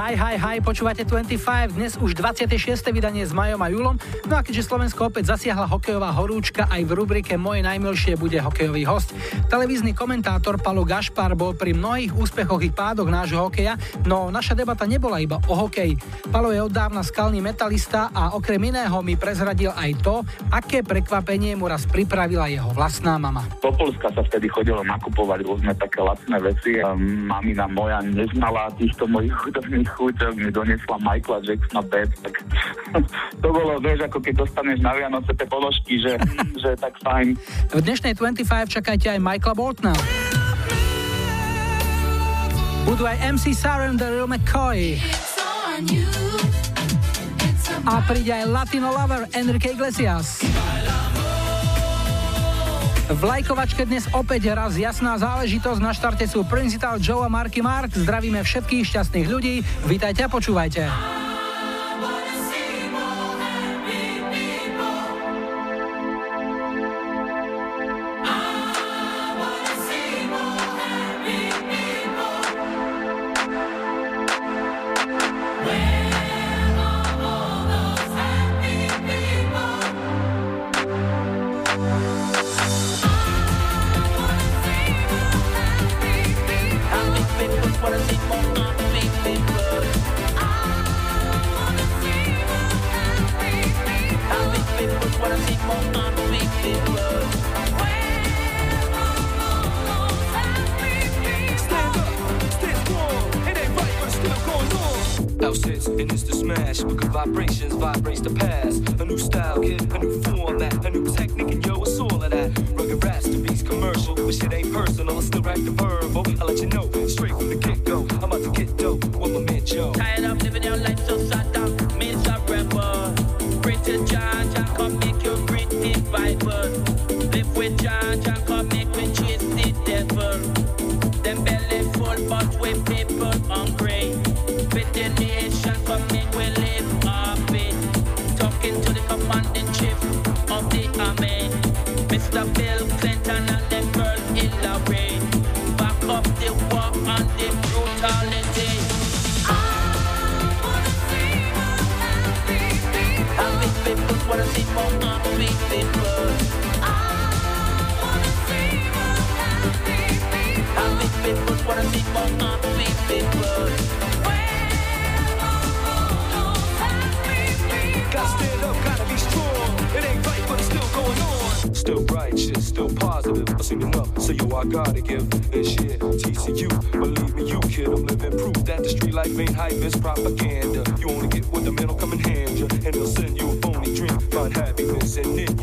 Hi, hi, hi, počúvate 25, dnes už 26. vydanie s Majom a Julom. No a keďže Slovensko opäť zasiahla hokejová horúčka, aj v rubrike Moje najmilšie bude hokejový host. Televízny komentátor Palo Gašpar bol pri mnohých úspechoch i pádoch nášho hokeja, no naša debata nebola iba o hokeji. Palo je od dávna skalný metalista a okrem iného mi prezradil aj to, aké prekvapenie mu raz pripravila jeho vlastná mama. Do Polska sa vtedy chodilo nakupovať rôzne také lacné veci a mamina moja neznala týchto mojich hudobných chuťok, mi donesla Michaela Jacksona Bad, tak to bolo, vieš, ako keď dostaneš na Vianoce tie položky, že, že tak fajn. V dnešnej 25 čakajte aj Michaela Boltna. Budú aj MC Saren, Daryl McCoy. A príde aj Latino Lover Enrique Iglesias. V lajkovačke dnes opäť raz jasná záležitosť. Na štarte sú Principal Joe a Marky Mark. Zdravíme všetkých šťastných ľudí. Vítajte a počúvajte.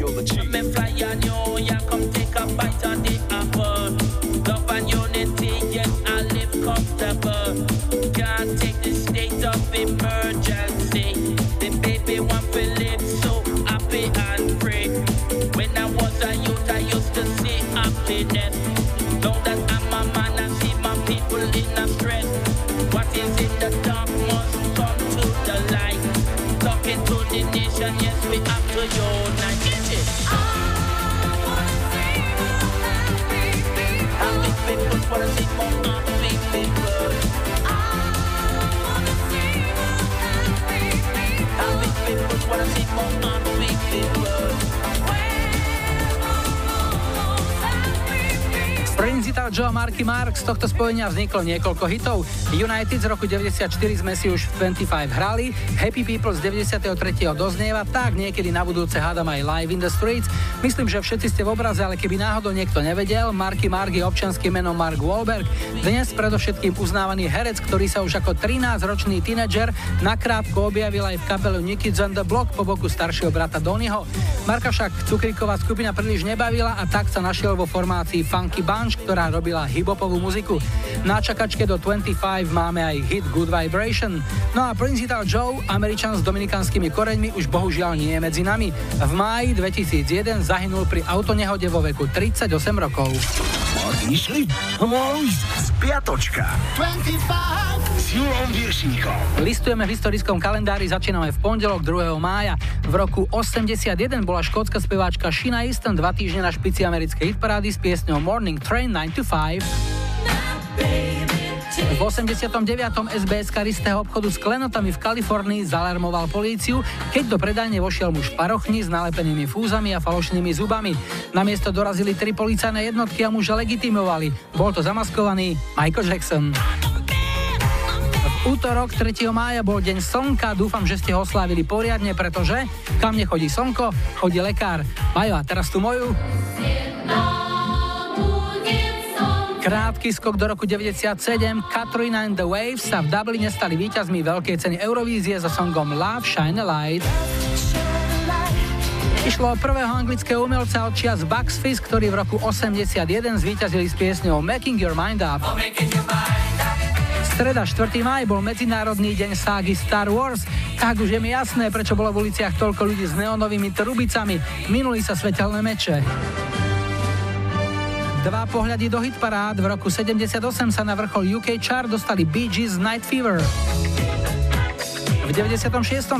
trilogy. Come and fly on your, yeah, tohto spojenia vzniklo niekoľko hitov. United z roku 94 sme si už v 25 hrali, Happy People z 93. doznieva, tak niekedy na budúce hádam aj Live in the Streets. Myslím, že všetci ste v obraze, ale keby náhodou niekto nevedel, Marky Mark je občanským menom Mark Wahlberg. Dnes predovšetkým uznávaný herec, ktorý sa už ako 13-ročný tínedžer nakrátko objavil aj v kapelu Nicky on the Block po boku staršieho brata Donnyho. Marka však cukríková skupina príliš nebavila a tak sa našiel vo formácii Funky Bunch, ktorá robila hibopovú muziku. Na čakačke do 25 máme aj hit Good Vibration. No a Principal Joe, Američan s dominikanskými koreňmi, už bohužiaľ nie je medzi nami. V máji 2001 zahynul pri autonehode vo veku 38 rokov. Išli? Spiatočka. 25 s Julom Viršíkom. Listujeme v historickom kalendári, začíname v pondelok 2. mája. V roku 81 bola škótska speváčka Shina Easton dva týždne na špici americkej hitparády s piesňou Morning Train 9 to 5. V 89. SBS karistého obchodu s klenotami v Kalifornii zalarmoval políciu, keď do predajne vošiel muž parochni s nalepenými fúzami a falošnými zubami. Na miesto dorazili tri policajné jednotky a muža legitimovali. Bol to zamaskovaný Michael Jackson útorok 3. mája bol deň slnka, dúfam, že ste ho oslávili poriadne, pretože kam nechodí slnko, chodí lekár. Majo, a teraz tu moju. Krátky skok do roku 97. Katrina and the Waves sa v Dubline stali víťazmi veľkej ceny Eurovízie so songom Love Shine a Light. Išlo o prvého anglického umelca od čias Bucks Fizz, ktorí v roku 81 zvíťazili s piesňou Making Your Mind Up. Streda 4. maj bol Medzinárodný deň ságy Star Wars. Tak už je mi jasné, prečo bolo v uliciach toľko ľudí s neonovými trubicami. Minuli sa svetelné meče. Dva pohľady do hitparád. V roku 78 sa na vrchol UK chart dostali Bee Gees Night Fever. V 96.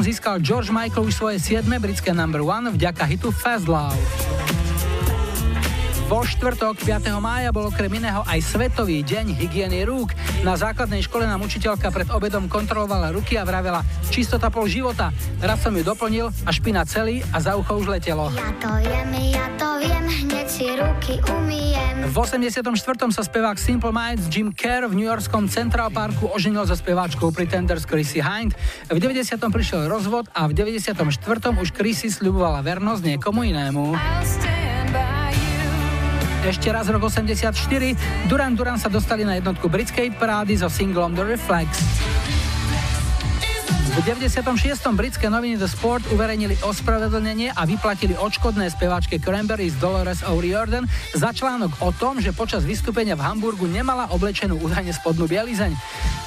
získal George Michael už svoje 7. britské number one vďaka hitu Fast Love. Vo štvrtok 5. mája bol okrem iného aj Svetový deň hygieny rúk. Na základnej škole nám učiteľka pred obedom kontrolovala ruky a vravela čistota pol života. Raz som ju doplnil a špina celý a za ucho už letelo. Ja to viem, ja to viem, hneď si ruky umiem. V 84. sa spevák Simple Minds Jim Kerr v New Yorkskom Central Parku oženil so speváčkou Pretenders Chrissy Hind. V 90. prišiel rozvod a v 94. už Chrissy sľubovala vernosť niekomu inému. Ešte raz rok 84, Duran Duran sa dostali na jednotku britskej parády so singlom The Reflex. V 96. britské noviny The Sport uverejnili ospravedlnenie a vyplatili odškodné speváčke Cranberries Dolores O'Riordan za článok o tom, že počas vystúpenia v Hamburgu nemala oblečenú údajne spodnú bielizeň.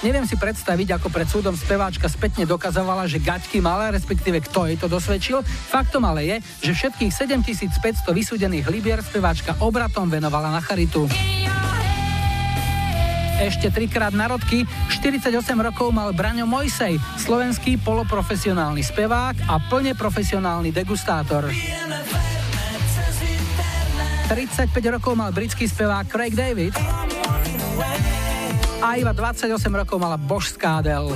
Neviem si predstaviť, ako pred súdom speváčka spätne dokazovala, že gaťky mala, respektíve kto jej to dosvedčil. Faktom ale je, že všetkých 7500 vysúdených libier speváčka obratom venovala na charitu ešte trikrát narodky. 48 rokov mal Braňo Mojsej, slovenský poloprofesionálny spevák a plne profesionálny degustátor. 35 rokov mal britský spevák Craig David a iba 28 rokov mala Bož Skádel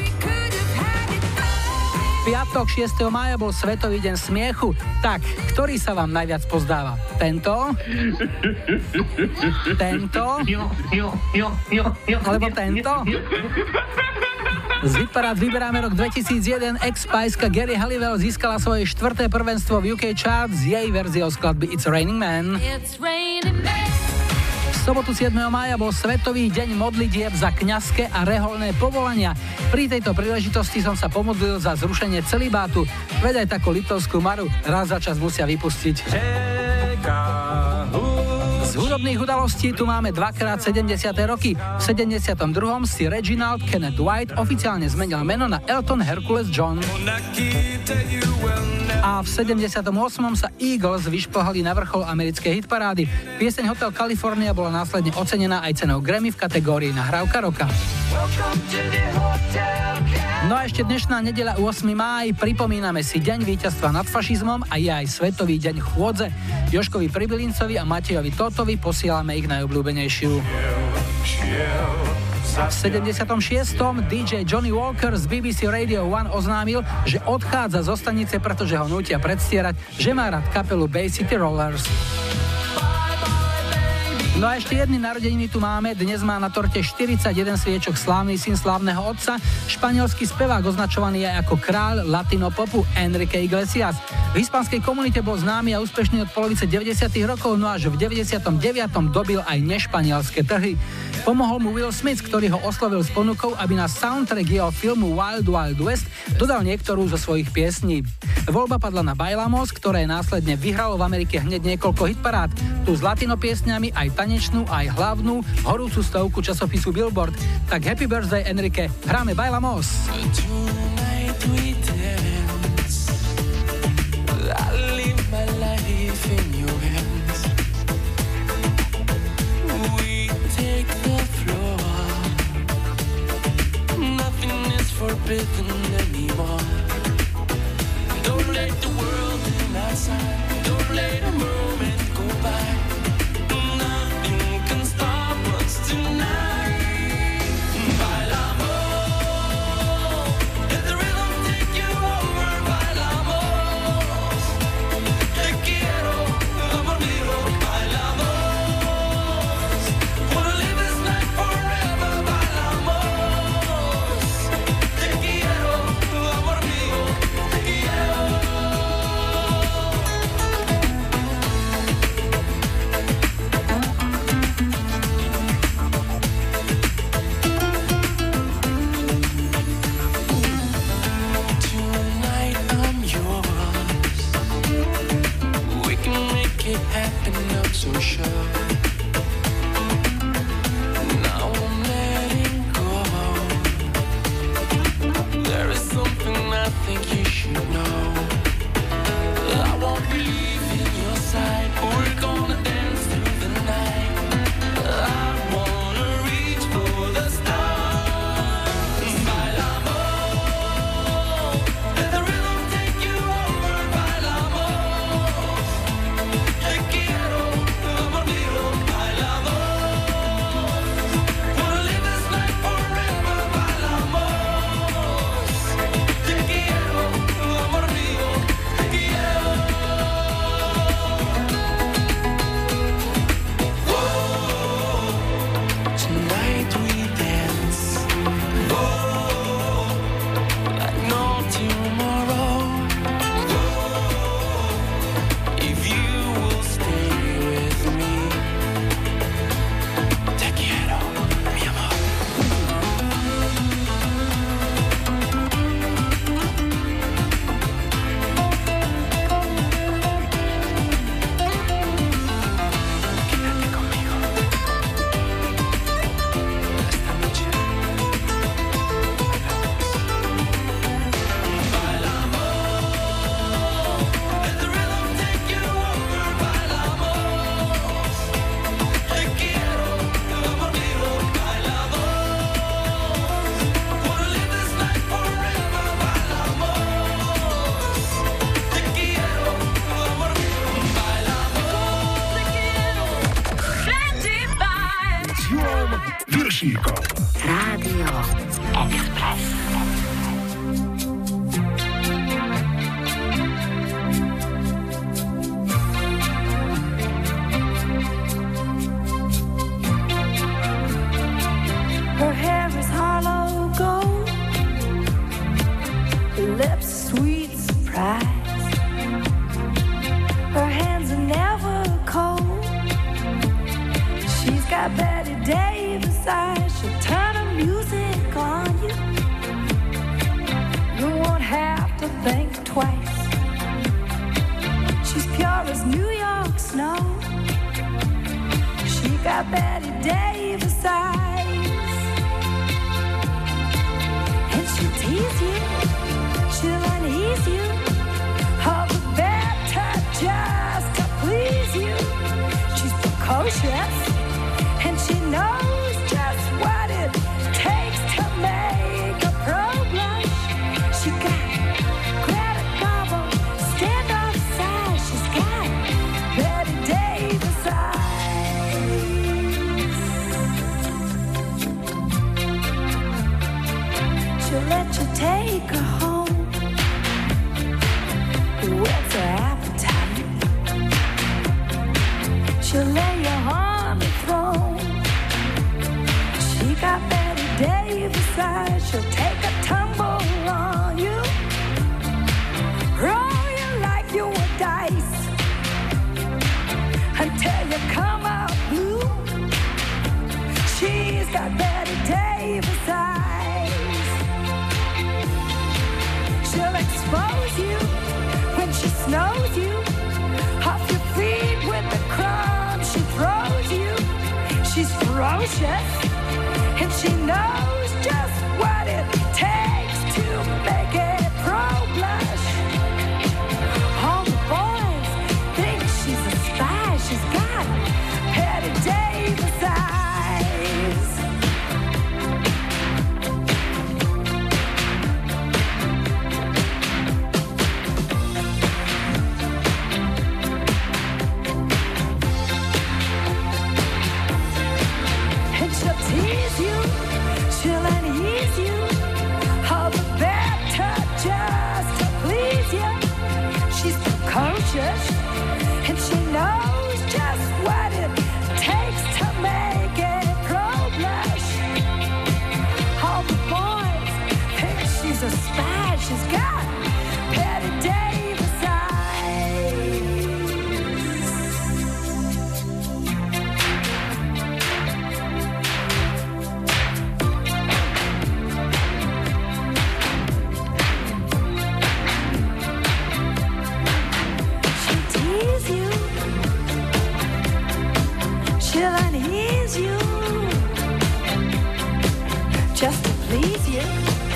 piatok 6. maja bol Svetový deň smiechu. Tak, ktorý sa vám najviac pozdáva? Tento? Tento? Alebo tento? Z Hitparát vyberáme rok 2001. Ex-Spiceka Gary Halliwell získala svoje štvrté prvenstvo v UK Chart s jej verziou skladby It's Raining Man. It's raining man sobotu 7. mája bol Svetový deň modlitieb za kňazské a reholné povolania. Pri tejto príležitosti som sa pomodlil za zrušenie celibátu. Veď aj takú litovskú maru raz za čas musia vypustiť. Z hudobných udalostí tu máme 2x70. roky. V 72. si Reginald Kenneth White oficiálne zmenil meno na Elton Hercules John a v 78. sa Eagles vyšplhali na vrchol americkej hitparády. Pieseň Hotel California bola následne ocenená aj cenou Grammy v kategórii Nahrávka roka. No a ešte dnešná nedeľa 8. máj pripomíname si Deň víťazstva nad fašizmom a je aj Svetový deň chôdze. Joškovi Pribilincovi a Matejovi Totovi posielame ich najobľúbenejšiu. V 76. DJ Johnny Walker z BBC Radio 1 oznámil, že odchádza zo stanice, pretože ho nutia predstierať, že má rád kapelu Bay City Rollers. No a ešte jedny narodeniny tu máme. Dnes má na torte 41 sviečok slávny syn slávneho otca, španielský spevák označovaný aj ako kráľ latino popu Enrique Iglesias. V hispanskej komunite bol známy a úspešný od polovice 90. rokov, no až v 99. dobil aj nešpanielské trhy. Pomohol mu Will Smith, ktorý ho oslovil s ponukou, aby na soundtrack jeho filmu Wild Wild West dodal niektorú zo svojich piesní. Voľba padla na Bailamos, ktoré následne vyhralo v Amerike hneď niekoľko hitparád. Tu s latino piesňami aj tanečnú aj hlavnú horúcu stovku časopisu Billboard. Tak happy birthday Enrique, hráme Bailamos. Forbidden anymore. Don't let the world in outside. Betty Davis eyes. And she'll tease you, she'll unease you, all the better just to please you. She's precocious. she'll take a tumble on you. Roll you like you were dice until you come out blue. She's got Betty Davis eyes. She'll expose you when she snows you off your feet with the she throws you. She's ferocious and she knows. She's precocious.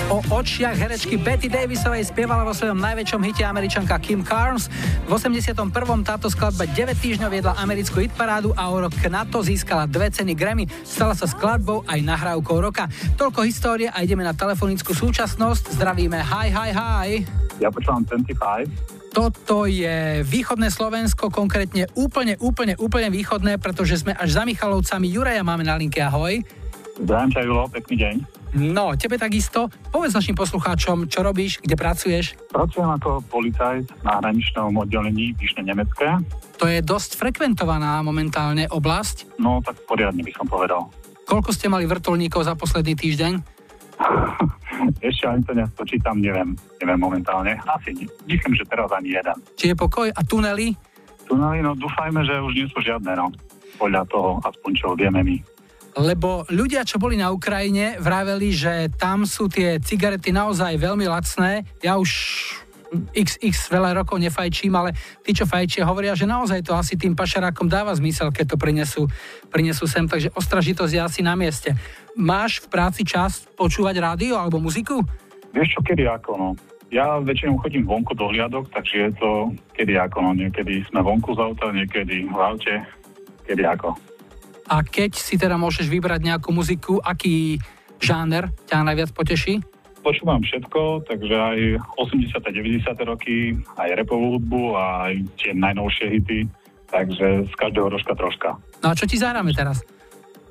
Očiach herečky Betty Davisovej spievala vo svojom najväčšom hite američanka Kim Carnes. V 81. táto skladba 9 týždňov viedla americkú hitparádu a o rok na to získala dve ceny Grammy. Stala sa skladbou aj nahrávkou roka. Toľko histórie a ideme na telefonickú súčasnosť. Zdravíme, hi, hi, hi. Ja počúvam 25. Toto je východné Slovensko, konkrétne úplne, úplne, úplne východné, pretože sme až za Michalovcami. Juraja máme na linke, ahoj. Zdravím ťa, Julo, pekný deň. No, tebe takisto. Povedz našim poslucháčom, čo robíš, kde pracuješ? Pracujem ako policajt na hraničnom oddelení Vyšne Nemecké. To je dosť frekventovaná momentálne oblasť. No, tak poriadne by som povedal. Koľko ste mali vrtulníkov za posledný týždeň? Ešte ani to nespočítam, neviem. Neviem momentálne. Asi myslím, že teraz ani jeden. Či je pokoj a tunely? Tunely, no dúfajme, že už nie sú žiadne, no. Podľa toho, aspoň čo vieme my lebo ľudia, čo boli na Ukrajine, vraveli, že tam sú tie cigarety naozaj veľmi lacné. Ja už XX veľa rokov nefajčím, ale tí, čo fajčia, hovoria, že naozaj to asi tým pašerákom dáva zmysel, keď to prinesú, prinesú sem, takže ostražitosť je asi na mieste. Máš v práci čas počúvať rádio alebo muziku? Vieš čo, kedy ako, no. Ja väčšinou chodím vonku do hliadok, takže je to kedy ako, no. Niekedy sme vonku z auta, niekedy v aute, kedy ako. A keď si teda môžeš vybrať nejakú muziku, aký žáner ťa najviac poteší? Počúvam všetko, takže aj 80. a 90. roky, aj repovú hudbu, aj tie najnovšie hity, takže z každého rožka troška. No a čo ti zahráme teraz?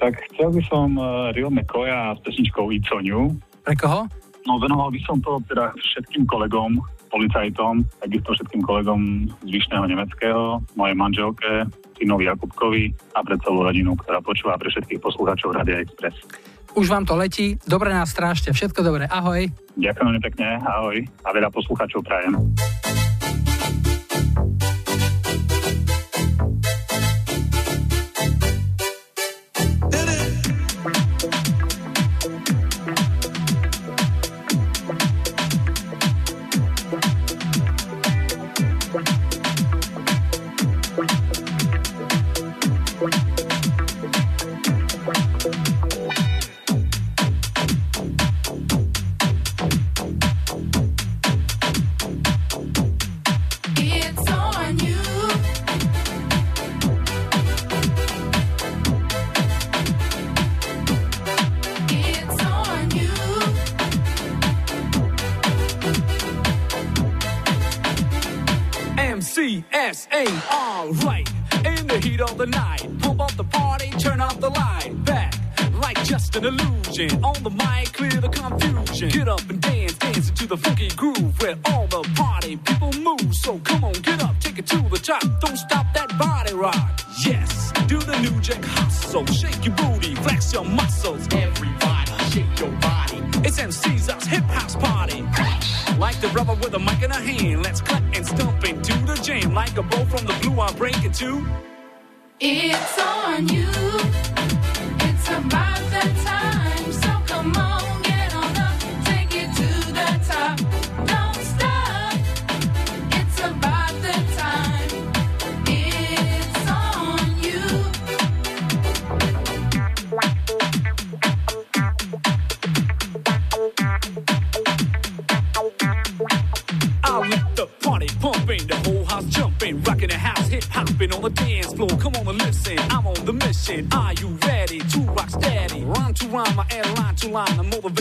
Tak chcel by som uh, Real McCoya s pesničkou Iconiu. Pre koho? No venoval by som to teda všetkým kolegom, policajtom, takisto všetkým kolegom z Vyšného Nemeckého, mojej manželke, synovi Jakubkovi a pre celú rodinu, ktorá počúva pre všetkých poslucháčov Radia Express. Už vám to letí, dobre nás strážte, všetko dobre, ahoj. Ďakujem pekne, ahoj a veľa poslucháčov prajem.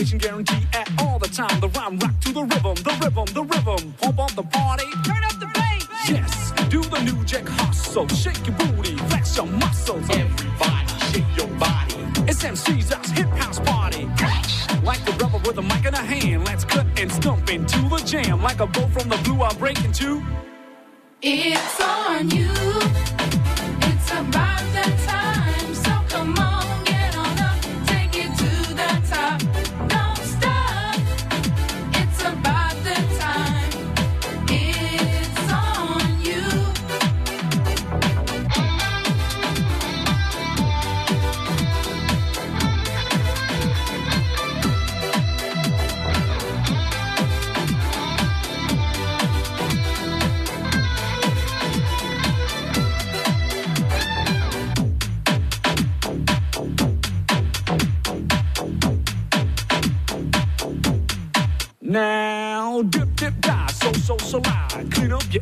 guarantee at all the time. The rhyme rock to the rhythm, the rhythm, the rhythm. Pump up the party, turn up the bass. Yes, do the new jack hustle, shake your booty, flex your muscles. Everybody, shake your body. It's MC's house, hip house party. Like the rubber with a mic in a hand, let's cut and stump into the jam. Like a bow from the blue, I'll break into. It's on you. It's about that.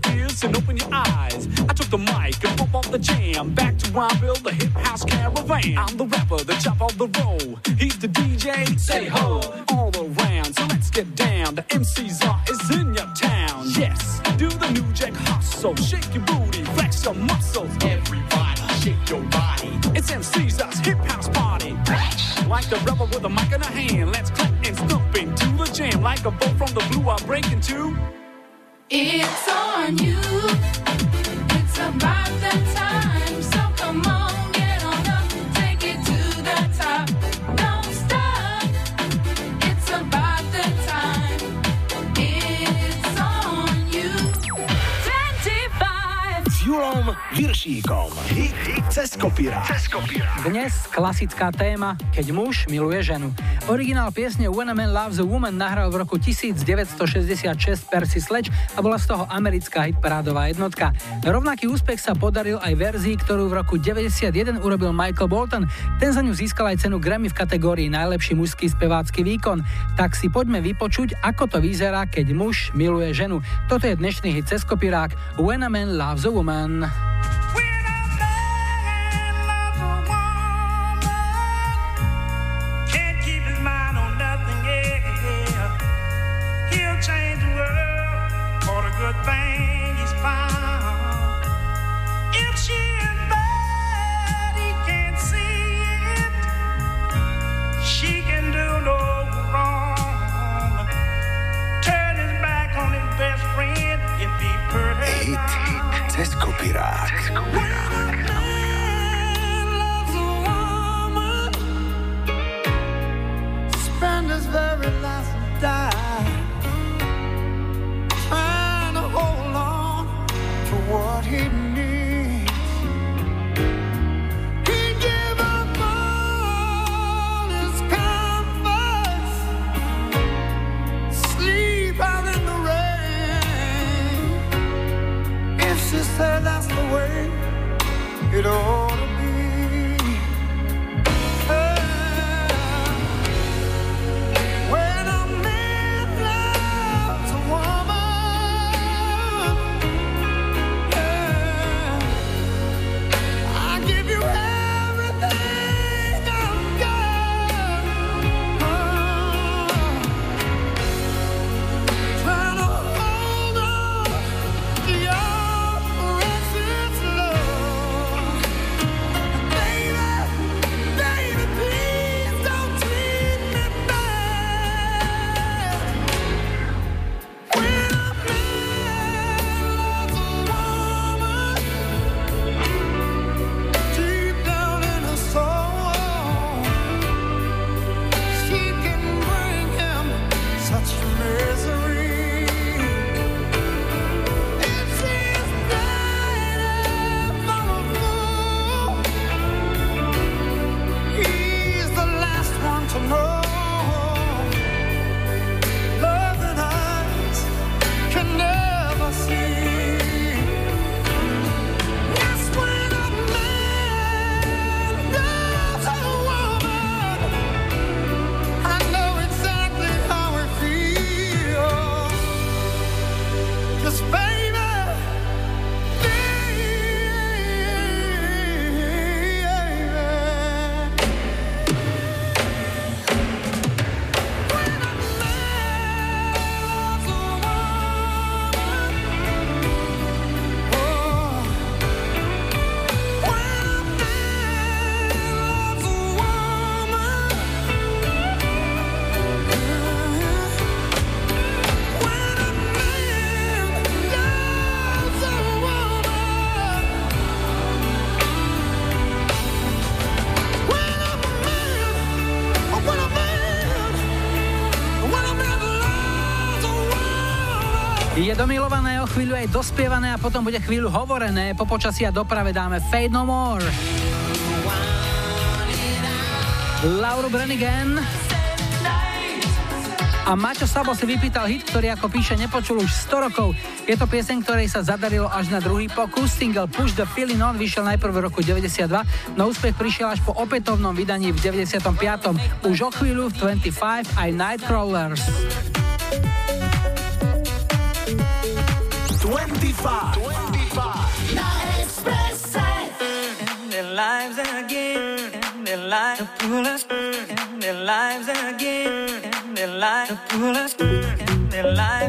your ears and open your eyes. I took the mic and pop off the jam. Back to where I build the hip house caravan. I'm the rapper, the chop of the roll. He's the DJ, say ho, all around. So let's get down. The MC's are is in your town. Yes, do the new jack hustle. Shake your booty, flex your muscles. Everybody, shake your body. It's MC's us hip house party. Like the rebel with a mic in a hand. Let's clap and stomp into the jam. Like a boat from the blue, I break into. It's on you. Piršíkom. Hit, hit cez kopíra. Cez kopíra. Dnes klasická téma, keď muž miluje ženu. Originál piesne When a Man Loves a Woman nahral v roku 1966 Percy Sledge a bola z toho americká hitparádová jednotka. Rovnaký úspech sa podaril aj verzii, ktorú v roku 91 urobil Michael Bolton. Ten za ňu získal aj cenu Grammy v kategórii Najlepší mužský spevácky výkon. Tak si poďme vypočuť, ako to vyzerá, keď muž miluje ženu. Toto je dnešný hit cez kopírák When a Man Loves a Woman. We trying to hold on to what he needs. Up all his comforts, sleep out in the rain. If she said that's the way it all. Chvíľu aj dospievané a potom bude chvíľu hovorené. Po počasí a doprave dáme Fade No More. Lauru Brenigan a Maťo Sabo si vypýtal hit, ktorý ako píše nepočul už 100 rokov. Je to pieseň, ktorej sa zadarilo až na druhý pokus. Single Push the Feeling On vyšiel najprv v roku 92, no úspech prišiel až po opätovnom vydaní v 95. Už o chvíľu v 25 aj Nightcrawlers. 25, 25. Na Expresse. Their lives again, And their lives pull us, And their lives again. And their light to their lives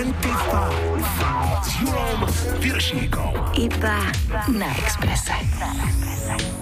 25 s Jurom Viršníkom. Iba na Exprese. Na Exprese.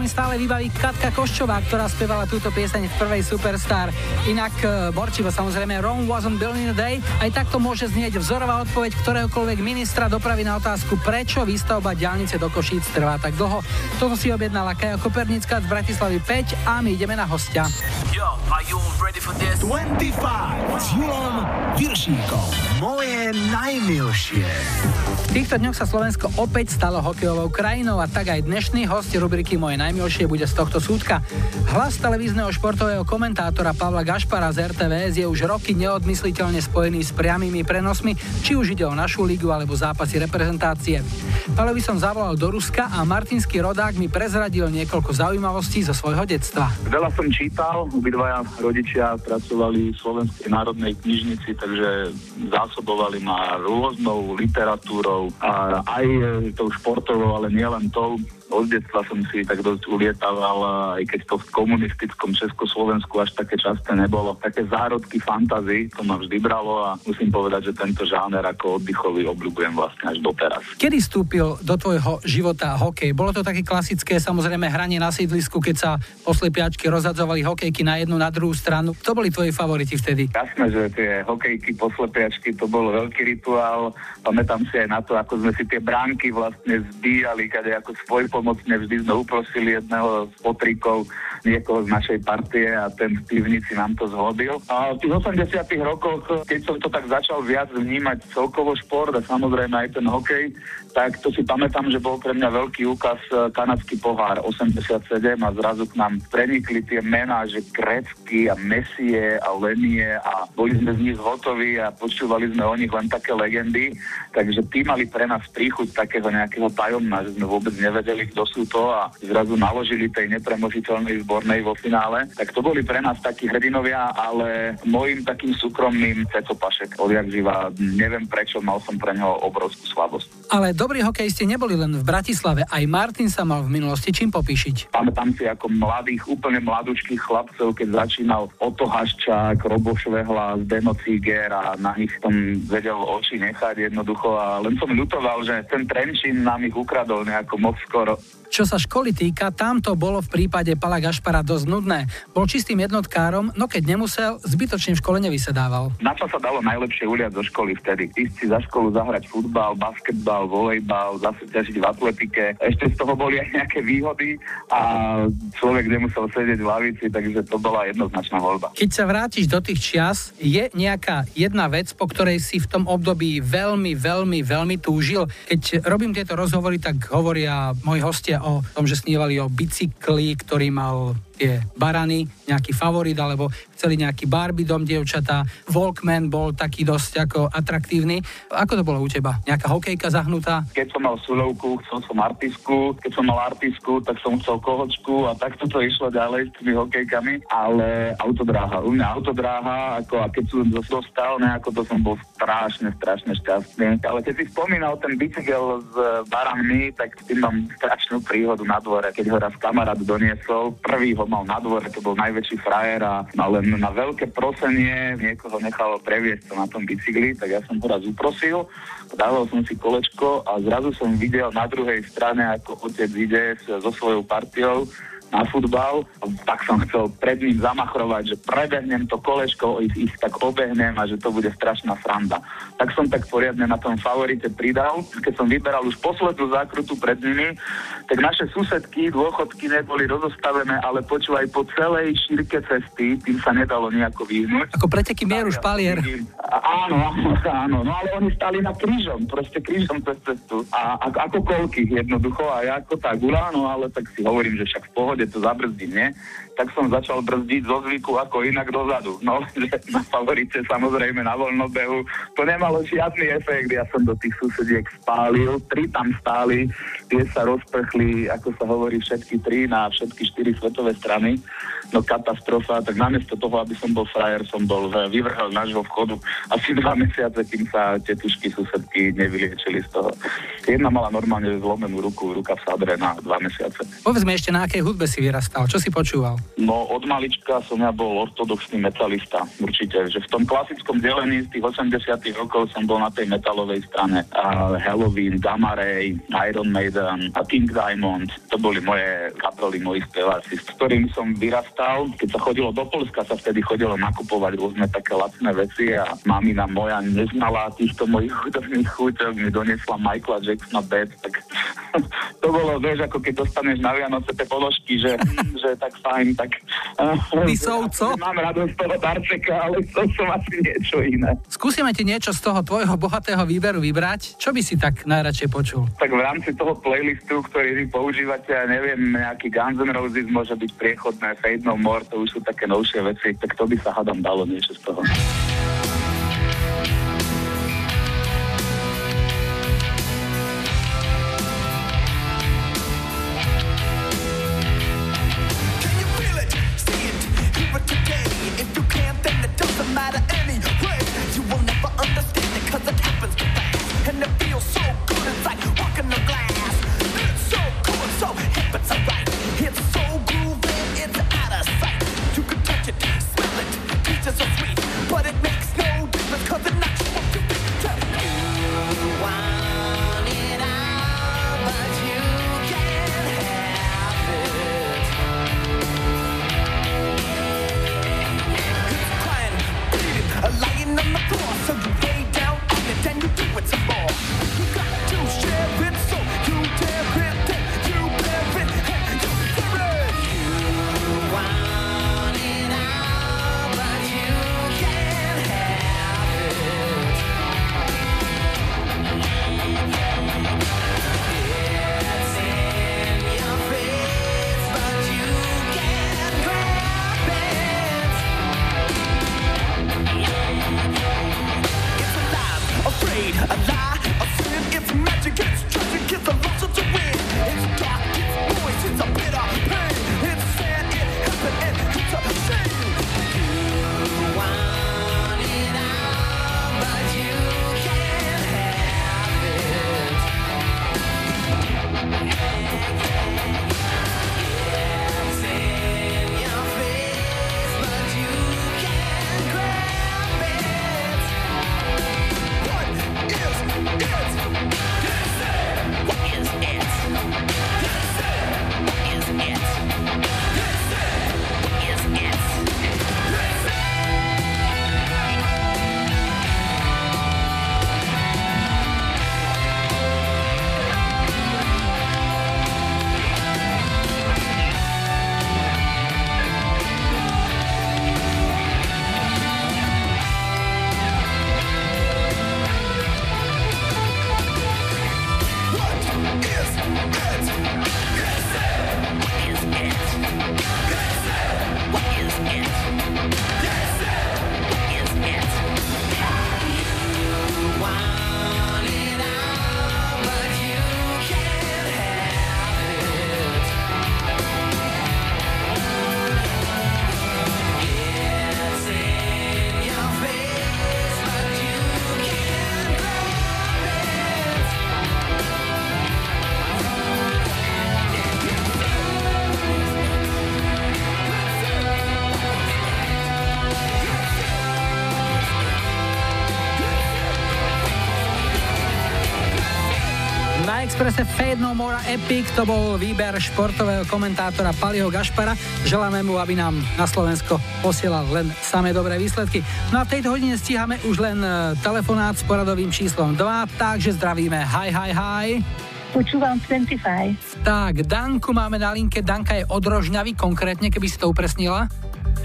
Sa mi stále vybaví Katka Koščová, ktorá spevala túto pieseň v prvej Superstar. Inak e, Borčivo samozrejme Rome wasn't built in a day. Aj takto môže znieť vzorová odpoveď ktoréhokoľvek ministra dopravy na otázku, prečo výstavba diálnice do Košíc trvá tak dlho. Toto si objednala Kaja Kopernická z Bratislavy 5 a my ideme na hostia. Yo, are you ready for this? 25 s Julom Viršíkom. Moje najmilšie. V týchto dňoch sa Slovensko opäť stalo hokejovou krajinou a tak aj dnešný host rubriky Moje najmilšie bude z tohto súdka. Hlas televízneho športového komentátora Pavla Gašpara z RTVS je už roky neodmysliteľne spojený s priamými prenosmi, či už ide o našu ligu alebo zápasy reprezentácie. Pavlovi som zavolal do Ruska a martinský rodák mi prezradil niekoľko zaujímavostí zo svojho detstva. Veľa som čítal, obidvaja rodičia pracovali v Slovenskej národnej knižnici, takže zásobovali ma rôznou literatúrou a aj tou športovou, ale nielen tou od detstva som si tak dosť ulietaval, aj keď to v komunistickom Československu až také časté nebolo. Také zárodky fantazy to ma vždy bralo a musím povedať, že tento žáner ako oddychový obľúbujem vlastne až doteraz. Kedy vstúpil do tvojho života hokej? Bolo to také klasické, samozrejme, hranie na sídlisku, keď sa poslepiačky rozhadzovali hokejky na jednu, na druhú stranu. Kto boli tvoji favoriti vtedy? Jasné, že tie hokejky, poslepiačky, to bol veľký rituál. Pamätám si aj na to, ako sme si tie bránky vlastne zbíjali, kade ako svoj pomocne vždy sme uprosili jedného z potrikov niekoho z našej partie a ten v pivnici nám to zhodil. A v tých 80 rokoch, keď som to tak začal viac vnímať celkovo šport a samozrejme aj ten hokej, tak to si pamätám, že bol pre mňa veľký úkaz e, kanadský pohár 87 a zrazu k nám prenikli tie mená, že Grecky a Messie a Lenie a boli sme z nich hotoví a počúvali sme o nich len také legendy, takže tí mali pre nás príchuť takého nejakého tajomna, že sme vôbec nevedeli, kto sú to a zrazu naložili tej nepremožiteľnej zbornej vo finále. Tak to boli pre nás takí hrdinovia, ale môjim takým súkromným Ceco Pašek odjak živa, neviem prečo, mal som pre neho obrovskú slabosť. Ale dobrí hokejisti neboli len v Bratislave, aj Martin sa mal v minulosti čím popíšiť. Pamätám si ako mladých, úplne mladúčkých chlapcov, keď začínal Oto Haščák, Robo Švehla, Zdeno Ciger a na nich som vedel oči nechať jednoducho a len som ľutoval, že ten Trenčín nám ich ukradol nejako moc skoro. Čo sa školy týka, tam to bolo v prípade Pala Gašpara dosť nudné. Bol čistým jednotkárom, no keď nemusel, zbytočne v škole nevysedával. Na čo sa dalo najlepšie uliať zo školy vtedy? Ísť si za školu zahrať futbal, basketbal, volejbal, zasúťažiť v atletike. Ešte z toho boli aj nejaké výhody a človek nemusel sedieť v lavici, takže to bola jednoznačná voľba. Keď sa vrátiš do tých čias, je nejaká jedna vec, po ktorej si v tom období veľmi, veľmi, veľmi túžil. Keď robím tieto rozhovory, tak hovoria moji hostia o tom, že snívali o bicykli, ktorý mal tie barany, nejaký favorit, alebo chceli nejaký Barbie dom dievčatá. Walkman bol taký dosť ako atraktívny. Ako to bolo u teba? Nejaká hokejka zahnutá? Keď som mal sulovku, chcel som artisku. Keď som mal artisku, tak som chcel kohočku a takto to išlo ďalej s tými hokejkami. Ale autodráha. U mňa autodráha, ako a keď som dostal, nejako to som bol strašne, strašne šťastný. Ale keď si spomínal ten bicykel s baranmi, tak s tým mám strašnú príhodu na dvore. Keď ho raz kamarát doniesol, prvý ho mal na dvore, to bol najväčší frajer a len na veľké prosenie niekoho nechal previesť to na tom bicykli, tak ja som ho raz uprosil, dával som si kolečko a zrazu som videl na druhej strane, ako otec ide so svojou partiou na futbal, tak som chcel pred ním zamachrovať, že prebehnem to kolečko, ich, ich tak obehnem a že to bude strašná sranda. Tak som tak poriadne na tom favorite pridal. Keď som vyberal už poslednú zákrutu pred nimi, tak naše susedky, dôchodky neboli rozostavené, ale počúvaj po celej šírke cesty, tým sa nedalo nejako vyhnúť. Ako preteky mieru špalier. Áno, áno, áno, no ale oni stali na krížom, proste krížom cez cestu. A ako, ako kolky jednoducho a ja ako tá gula, no ale tak si hovorím, že však v pohode pohode to zabrzdím, nie? Tak som začal brzdiť zo zvyku ako inak dozadu. No, že na favorite samozrejme na voľnobehu to nemalo žiadny efekt. Ja som do tých susediek spálil, tri tam stáli, tie sa rozprchli, ako sa hovorí, všetky tri na všetky štyri svetové strany no katastrofa, tak namiesto toho, aby som bol frajer, som bol vyvrhol nášho vchodu asi dva mesiace, kým sa tetušky susedky nevyliečili z toho. Jedna mala normálne zlomenú ruku, ruka v sadre na dva mesiace. Povedz mi ešte, na akej hudbe si vyrastal, čo si počúval? No od malička som ja bol ortodoxný metalista, určite, že v tom klasickom delení z tých 80 rokov som bol na tej metalovej strane. A Halloween, Gamma Ray, Iron Maiden a King Diamond, to boli moje kapely, moji speváci, s ktorými som vyrastal. Keď sa chodilo do Polska, sa vtedy chodilo nakupovať rôzne také lacné veci a mamina moja neznala týchto mojich hudobných chuťok, mi donesla Michaela Jacksona Bad, tak to bolo, vieš, ako keď dostaneš na Vianoce tie položky, že, že tak fajn, tak... Ty co? Mám radosť z toho darčeka, ale to som asi niečo iné. Skúsime ti niečo z toho tvojho bohatého výberu vybrať. Čo by si tak najradšej počul? Tak v rámci toho playlistu, ktorý vy používate, ja neviem, nejaký Guns N' Roses môže byť priechodné, Fade More, to už sú také novšie veci, tak to by sa hadom dalo niečo z toho. Expresse Fade No More Epic, to bol výber športového komentátora Paliho Gašpara. Želáme mu, aby nám na Slovensko posielal len samé dobré výsledky. No a v tejto hodine stíhame už len e, telefonát s poradovým číslom 2, takže zdravíme. Hi, hi, hi. Počúvam 25. Tak, Danku máme na linke. Danka je od Rožňavy, konkrétne, keby si to upresnila.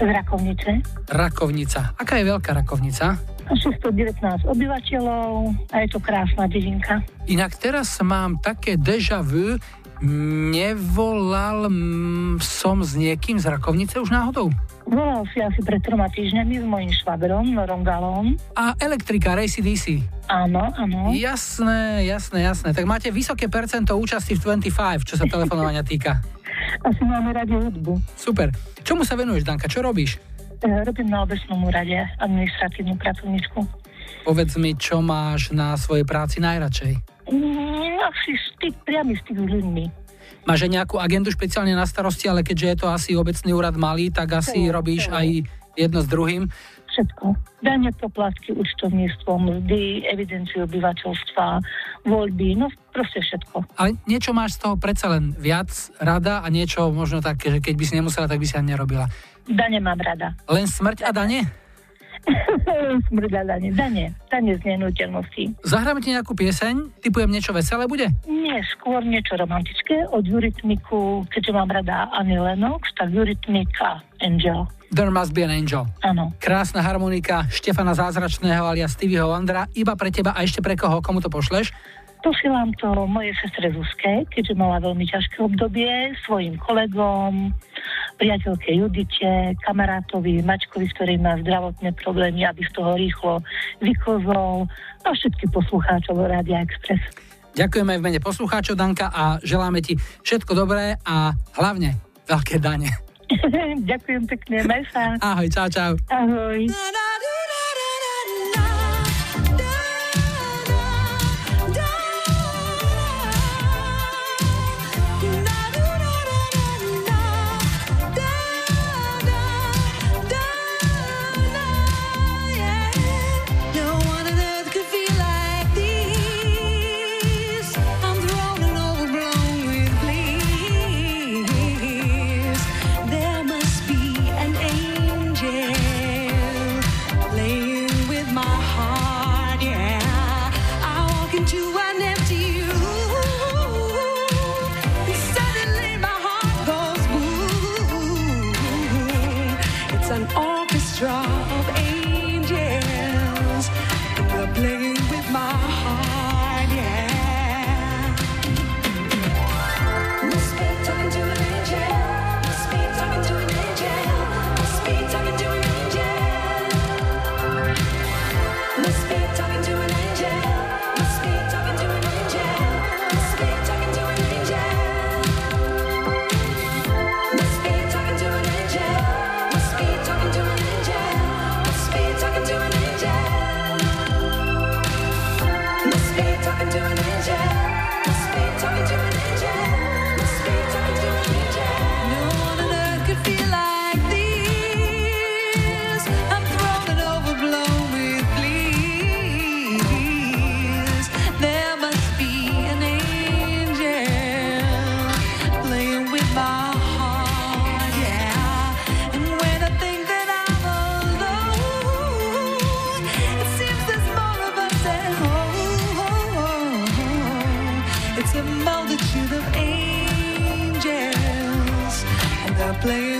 Z Rakovnice. Rakovnica. Aká je veľká Rakovnica? 619 obyvateľov a je to krásna dedinka. Inak teraz mám také deja vu, nevolal som s niekým z Rakovnice už náhodou? Volal si asi pred troma týždňami s mojim švagrom, Norom Galom. A elektrika, Racy DC. Áno, áno. Jasné, jasné, jasné. Tak máte vysoké percento účasti v 25, čo sa telefonovania týka. Asi máme radi hudbu. Super. Čomu sa venuješ, Danka? Čo robíš? E, robím na obecnom úrade administratívnu pracovničku. Povedz mi, čo máš na svojej práci najradšej? Mm, asi styk, priamy styk s ľuďmi. Máš aj nejakú agendu špeciálne na starosti, ale keďže je to asi obecný úrad malý, tak asi Jo, robíš jo. aj jedno s druhým. Všetko. Dane, poplatky, účtovníctvo, mzdy, evidenciu obyvateľstva, voľby, no proste všetko. Ale niečo máš z toho predsa len viac rada a niečo možno také, že keď by si nemusela, tak by si ani nerobila. Dane mám rada. Len smrť a dane? Smrda dane. Dane. Dane z nenúteľnosti. Zahráme ti nejakú pieseň? Typujem niečo veselé bude? Nie, skôr niečo romantické od Eurythmiku, keďže mám rada Annie Lennox, tak Eurythmika Angel. There must be an angel. Áno. Krásna harmonika Štefana Zázračného alias Stevieho Wondera. Iba pre teba a ešte pre koho? Komu to pošleš? Posielam to mojej sestre Zuzke, keďže mala veľmi ťažké obdobie, svojim kolegom, priateľke Judite, kamarátovi Mačkovi, ktorý má zdravotné problémy, aby z toho rýchlo vykozol a všetky poslucháčov Rádia Express. Ďakujeme aj v mene poslucháčov Danka a želáme ti všetko dobré a hlavne veľké dane. Ďakujem pekne, maj sa. Ahoj, čau, čau. Ahoj. play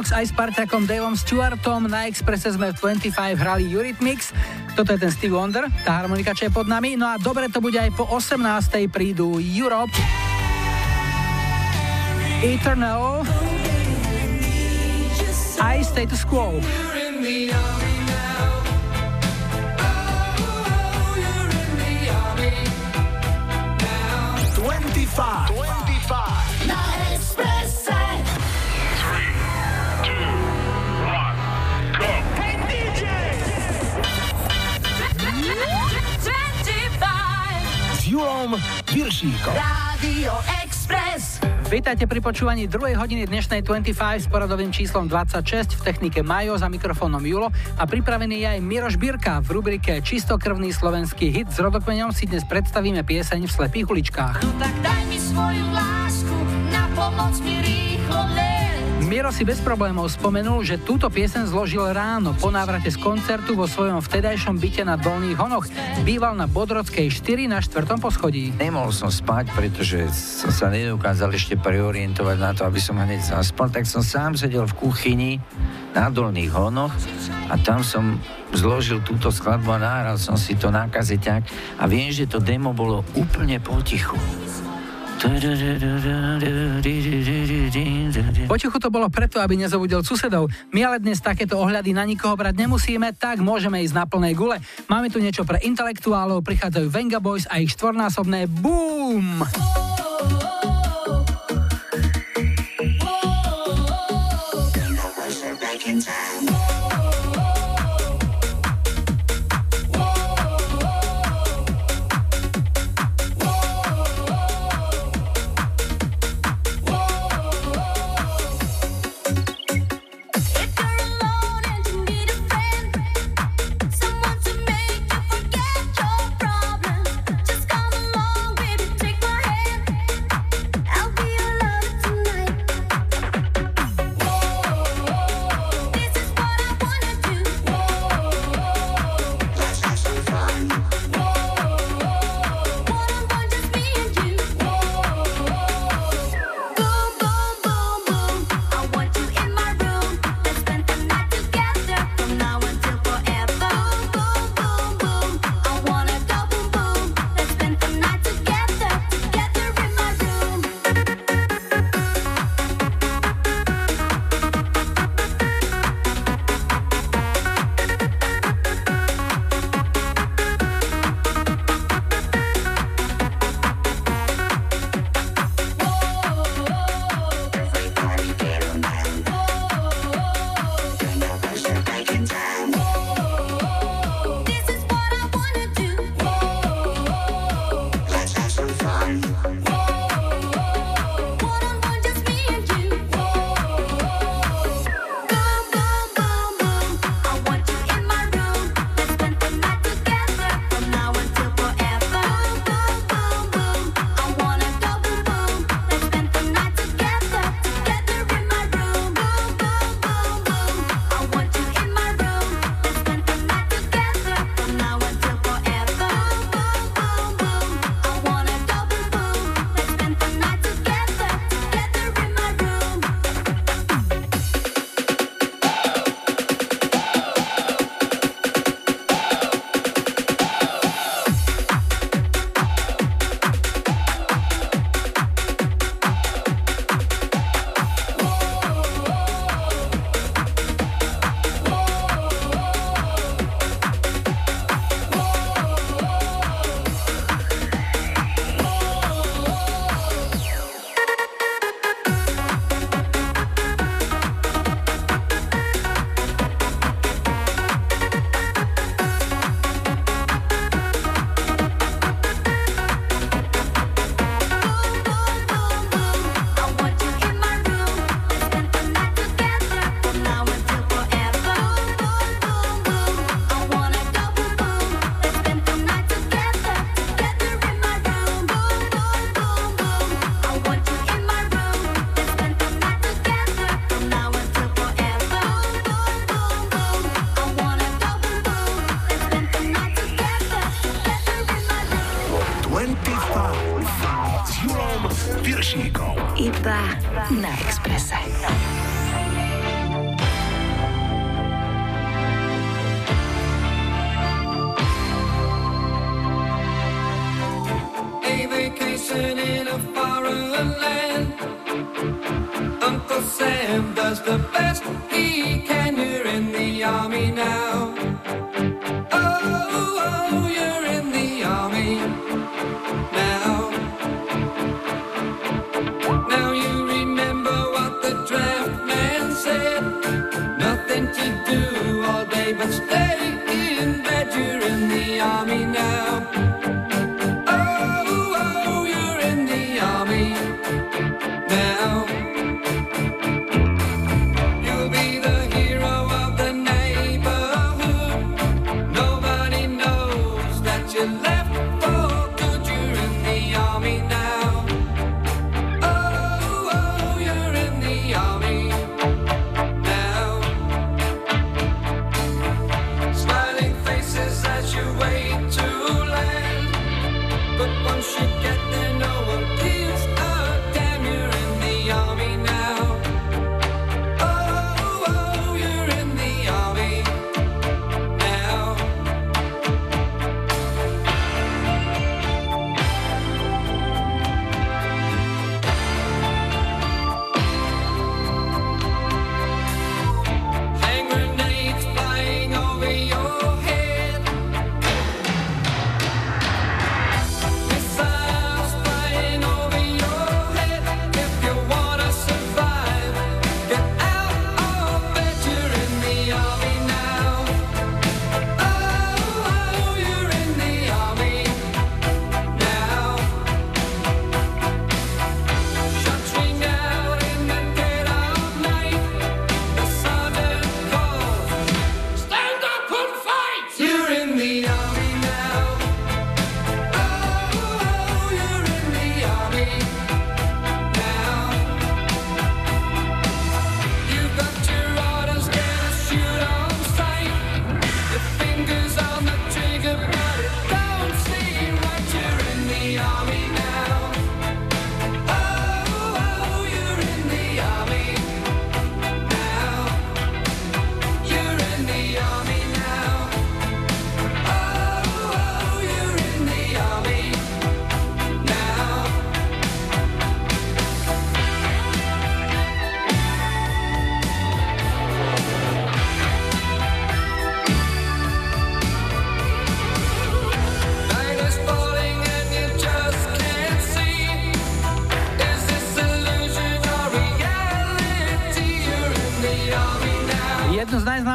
Lennox aj s parťakom Davom Stewartom. Na Expresse sme v 25 hrali Eurythmics. Toto je ten Steve Wonder, tá harmonika, čo je pod nami. No a dobre to bude aj po 18. prídu Europe. Eternal. Aj Status Quo. Julom Viršíkom. Radio Express. Vítajte pri počúvaní druhej hodiny dnešnej 25 s poradovým číslom 26 v technike Majo za mikrofónom Julo a pripravený je aj Miroš Birka. V rubrike Čistokrvný slovenský hit s rodokmeňom si dnes predstavíme pieseň v slepých uličkách. No tak daj mi svoju lásku, na pomoc mi rýchlo len. Miro si bez problémov spomenul, že túto piesen zložil ráno po návrate z koncertu vo svojom vtedajšom byte na Dolných Honoch. Býval na Bodrodskej 4 na 4. poschodí. Nemohol som spať, pretože som sa nedokázal ešte preorientovať na to, aby som hneď zaspal, tak som sám sedel v kuchyni na dolných honoch a tam som zložil túto skladbu a nahral som si to na kazeťák a viem, že to demo bolo úplne potichu. Potichu to bolo preto, aby nezobudil susedov. My ale dnes takéto ohľady na nikoho brať nemusíme, tak môžeme ísť na plnej gule. Máme tu niečo pre intelektuálov, prichádzajú Venga Boys a ich štvornásobné BOOM!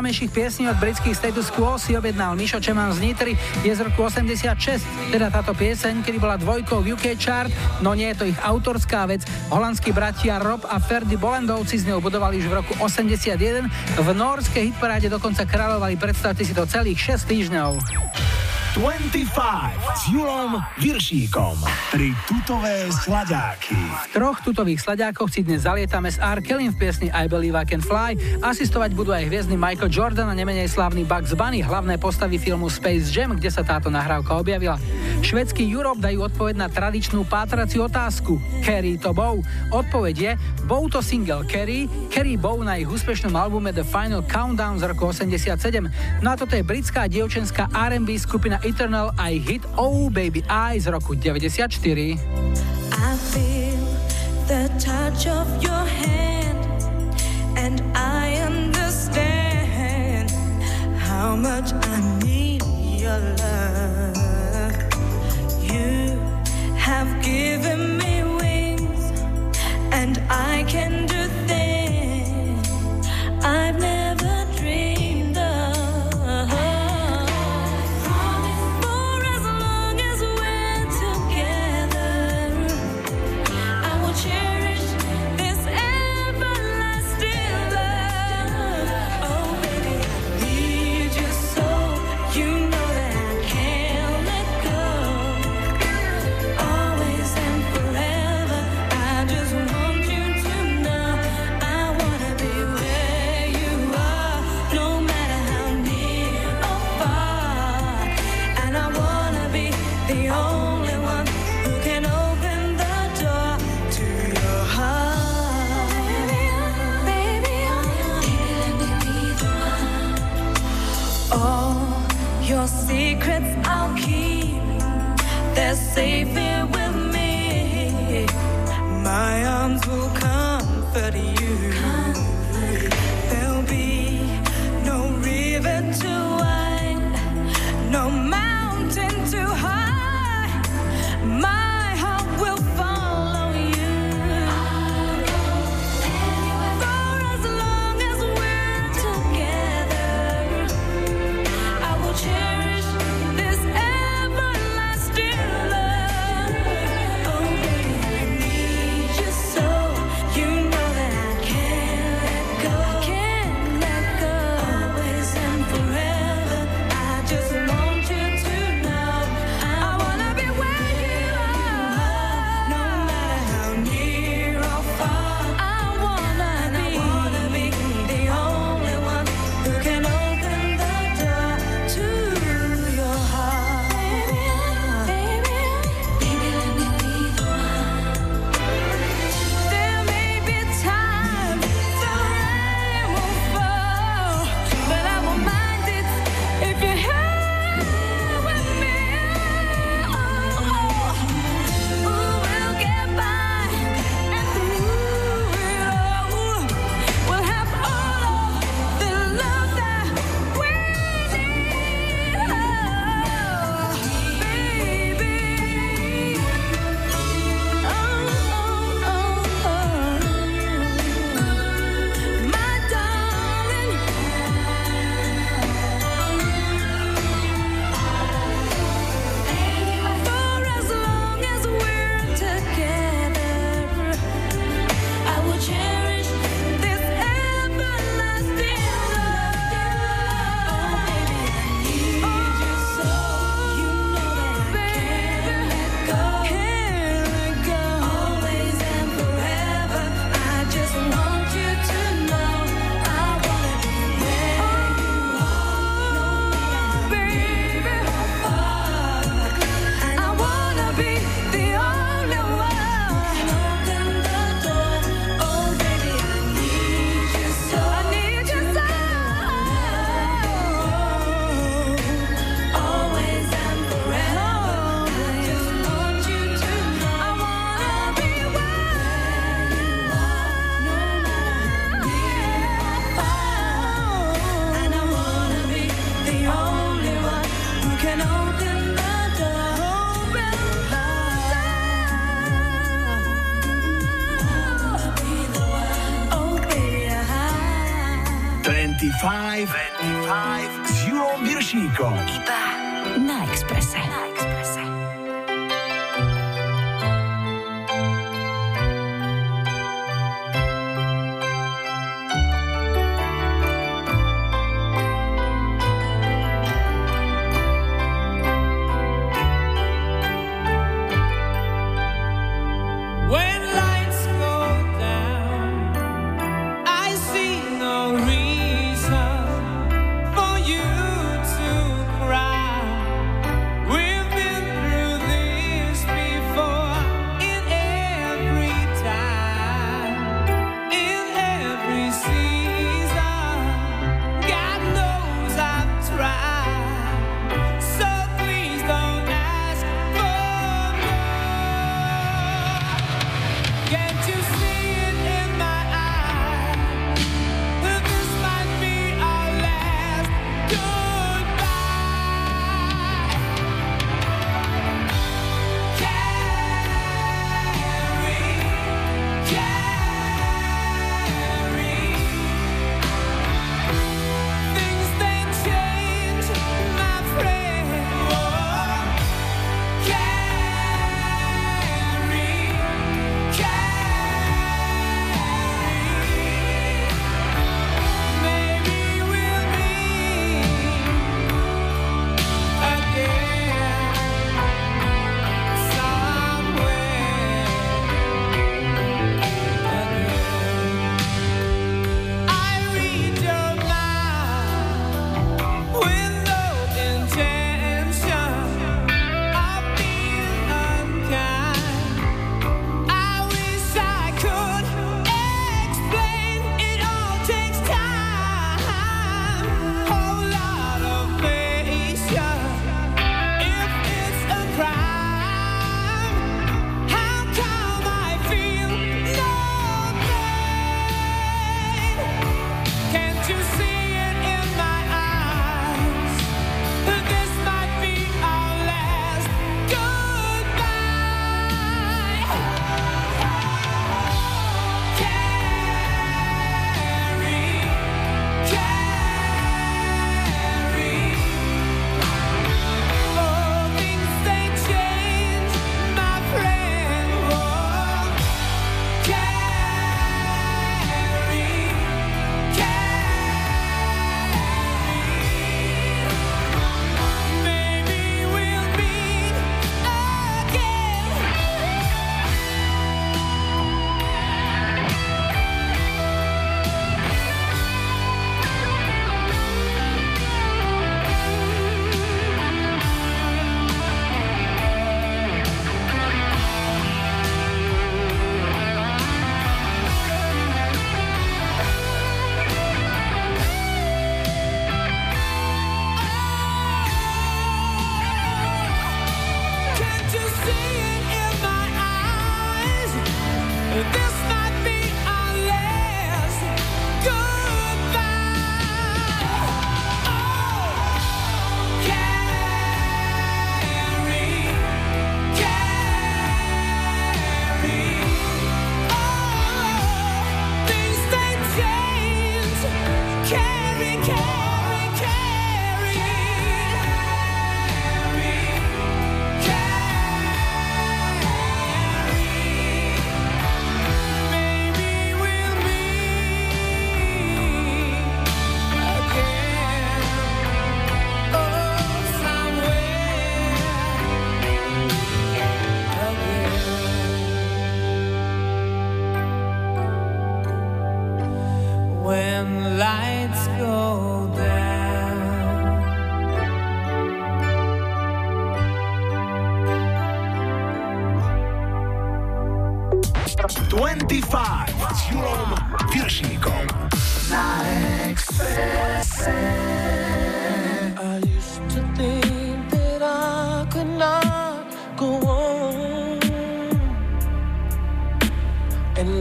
Najznámejších piesní od britských status quo si objednal Mišo Čeman z Nitry, je z roku 86, teda táto pieseň, kedy bola dvojkou UK chart, no nie je to ich autorská vec. Holandskí bratia Rob a Ferdy Bolandovci z ňou budovali už v roku 81, v norskej hitparáde dokonca kráľovali, predstavte si to celých 6 týždňov. 25 s Julom Viršíkom. Tri tutové sladáky. V troch tutových sladiákoch si dnes zalietame s R. Kellym v piesni I Believe I Can Fly. Asistovať budú aj hviezdny Michael Jordan a nemenej slávny Bugs Bunny, hlavné postavy filmu Space Jam, kde sa táto nahrávka objavila. Švedský Europe dajú odpoveď na tradičnú pátraciu otázku. Kerry to Bow. Odpoveď je, bol to single Kerry, Kerry Bow na ich úspešnom albume The Final Countdown z roku 87. No a toto je britská dievčenská R&B skupina Eternal aj hit Oh Baby I z roku 94. I feel the touch of your hand, and I understand how much I need your love. You have given me wings, and I can do things I've never safe here with me. My arms will comfort you.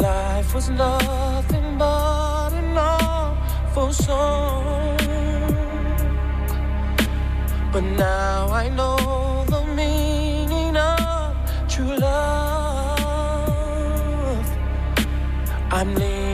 Life was nothing but an awful song. But now I know the meaning of true love. I'm leaning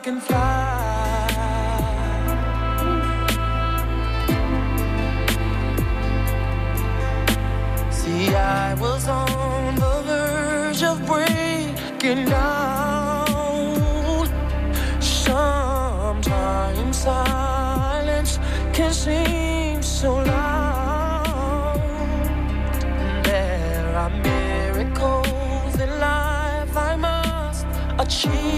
Can fly. See, I was on the verge of breaking down. Sometimes silence can seem so loud. There are miracles in life I must achieve.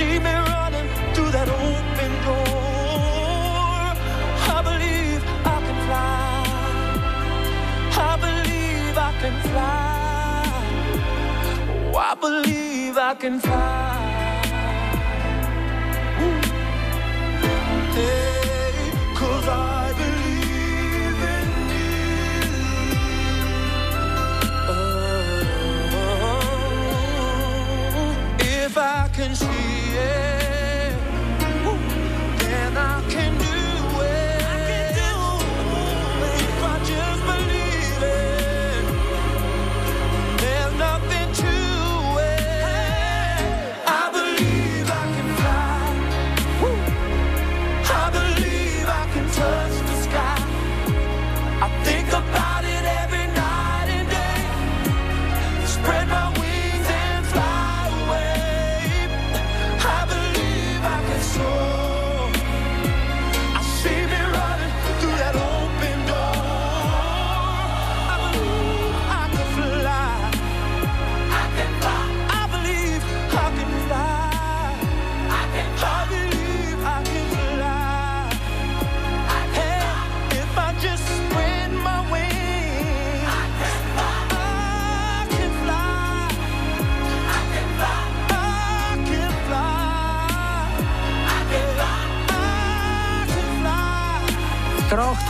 see me running through that open door. I believe I can fly. I believe I can fly. Oh, I believe I can fly. 'cause I believe in you. Oh, if I can see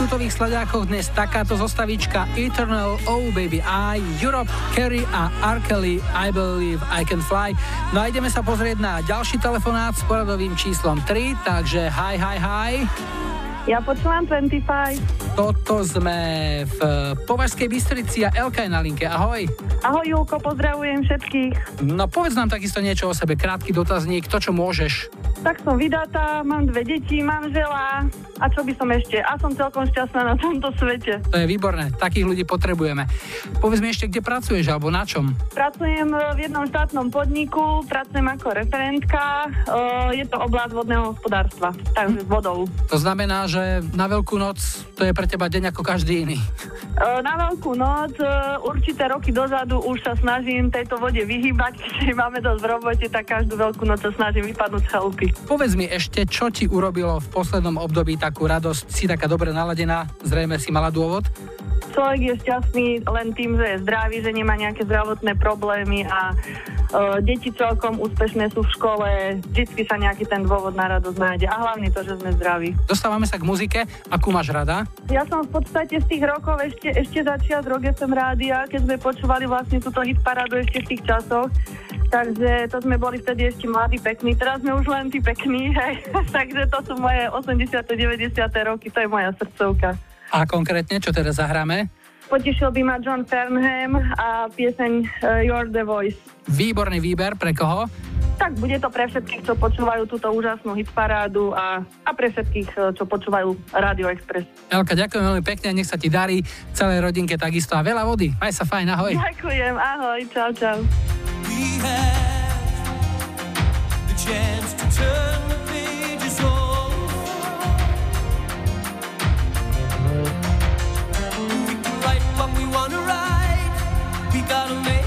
tutových sledákoch dnes takáto zostavička Eternal, Oh Baby I, Europe, Kerry a R. Kelly, I Believe I Can Fly. No a ideme sa pozrieť na ďalší telefonát s poradovým číslom 3, takže hi, hi, hi. Ja počúvam 25. Toto sme v Považskej Bystrici a Elka je na linke. Ahoj. Ahoj Julko, pozdravujem všetkých. No povedz nám takisto niečo o sebe, krátky dotazník, to čo môžeš. Tak som vydatá, mám dve deti, manžela a čo by som ešte? A som celkom šťastná na tomto svete. To je výborné, takých ľudí potrebujeme. Povedz mi ešte, kde pracuješ alebo na čom? Pracujem v jednom štátnom podniku, pracujem ako referentka, e, je to oblasť vodného hospodárstva, takže s vodou. To znamená, že na Veľkú noc to je pre teba deň ako každý iný. E, Na Veľkú noc e, určité roky dozadu už sa snažím tejto vode vyhýbať, keďže máme dosť v robote, tak každú Veľkú noc sa snažím vypadnúť z chalupy. Povedz mi ešte, čo ti urobilo v poslednom období takú radosť? Si taká dobre naladená, zrejme si mala dôvod? Človek je šťastný len tým, že je zdravý, že nemá nejaké zdravotné problémy a e, deti celkom úspešné sú v škole, vždycky sa nejaký ten dôvod na radosť nájde a hlavne to, že sme zdraví. Dostávame sa k muzike. Akú máš rada? Ja som v podstate z tých rokov ešte, ešte začia z Rock FM rádia, keď sme počúvali vlastne túto hitparádu ešte v tých časoch. Takže to sme boli vtedy ešte mladí, pekní. Teraz sme už len tí pekní, hej. Takže to sú moje 80. 90. roky, to je moja srdcovka. A konkrétne, čo teda zahráme? Potešil by ma John Fernham a pieseň uh, You're the Voice. Výborný výber, pre koho? Tak bude to pre všetkých, čo počúvajú túto úžasnú hitparádu a, a pre všetkých, eh, čo počúvajú Radio Express. Elka, ďakujem veľmi pekne, nech sa ti darí, celej rodinke takisto a veľa vody. Maj sa fajn, ahoj. Ďakujem, ahoj, čau, čau. We had the chance to turn wanna write. We gotta make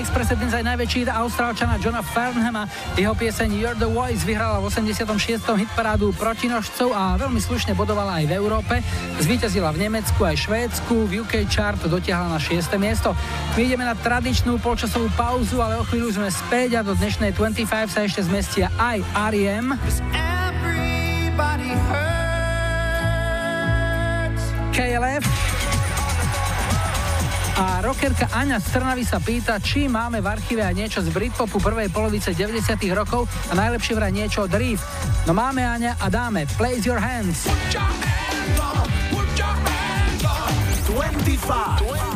Expresse dnes aj najväčší hit austrálčana Johna Farnhama. Jeho pieseň You're the Voice vyhrala v 86. hitparádu protinožcov a veľmi slušne bodovala aj v Európe. Zvíťazila v Nemecku aj Švédsku, v UK chart dotiahla na 6. miesto. My ideme na tradičnú polčasovú pauzu, ale o chvíľu sme späť a do dnešnej 25 sa ešte zmestia aj R.E.M. KLF a rockerka Aňa z Trnavy sa pýta, či máme v archíve aj niečo z Britpopu prvej polovice 90 rokov a najlepšie vraj niečo od Reef. No máme Aňa a dáme Place Your Hands. Put your hands up, put your hands up. 25. 25.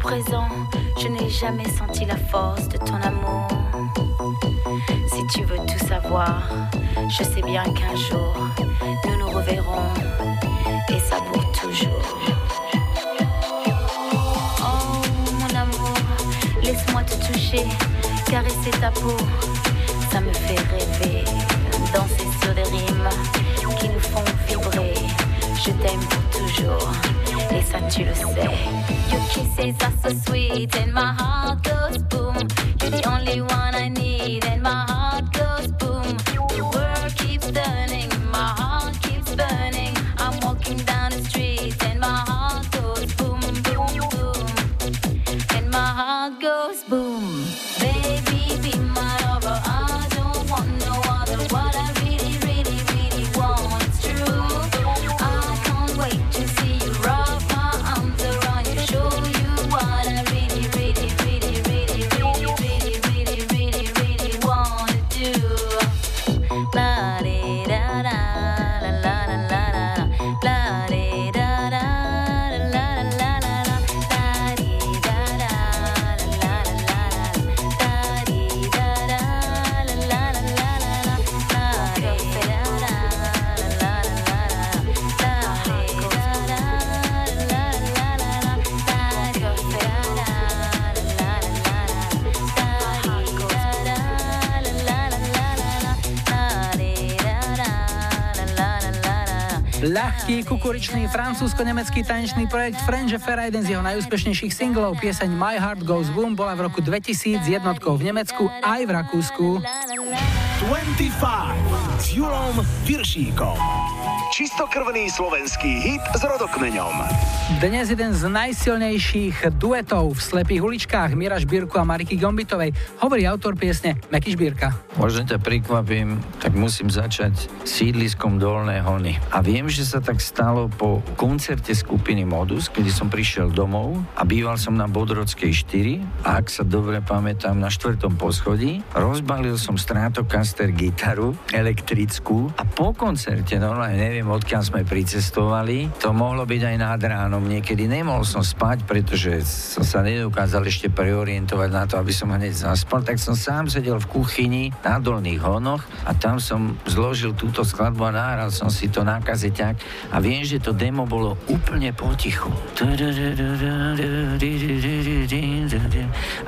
Présent, je n'ai jamais senti la force de ton amour. Si tu veux tout savoir, je sais bien qu'un jour, nous nous reverrons, et ça pour toujours. Oh mon amour, laisse-moi te toucher, caresser ta peau, ça me fait rêver, danser sur des rimes qui nous font vibrer. Je t'aime pour toujours, et ça tu le sais. Your kisses are so sweet, and my heart goes boom. You're the only one I need, and my heart Kukuričný, francúzsko-nemecký tanečný projekt French Affair, jeden z jeho najúspešnejších singlov, pieseň My Heart Goes Boom, bola v roku 2000 jednotkou v Nemecku aj v Rakúsku. 25 s Julom Viršíkom. Čistokrvný slovenský hit s rodokmeňom. Dnes jeden z najsilnejších duetov v slepých uličkách Mira Šbírku a Mariky Gombitovej hovorí autor piesne Meky Šbírka. Možno ťa prekvapím, tak musím začať sídliskom Dolné Hony. A viem, že sa tak stalo po koncerte skupiny Modus, kedy som prišiel domov a býval som na Bodrodskej 4 a ak sa dobre pamätám na štvrtom poschodí, rozbalil som Stratocaster gitaru elektrickú a po koncerte, normálne neviem, odkiaľ sme pricestovali, to mohlo byť aj nad ránom. Niekedy nemohol som spať, pretože som sa nedokázal ešte preorientovať na to, aby som hneď zaspal, tak som sám sedel v kuchyni na dolných honoch a tam som zložil túto skladbu a nahral som si to na kazeťák a viem, že to demo bolo úplne potichu.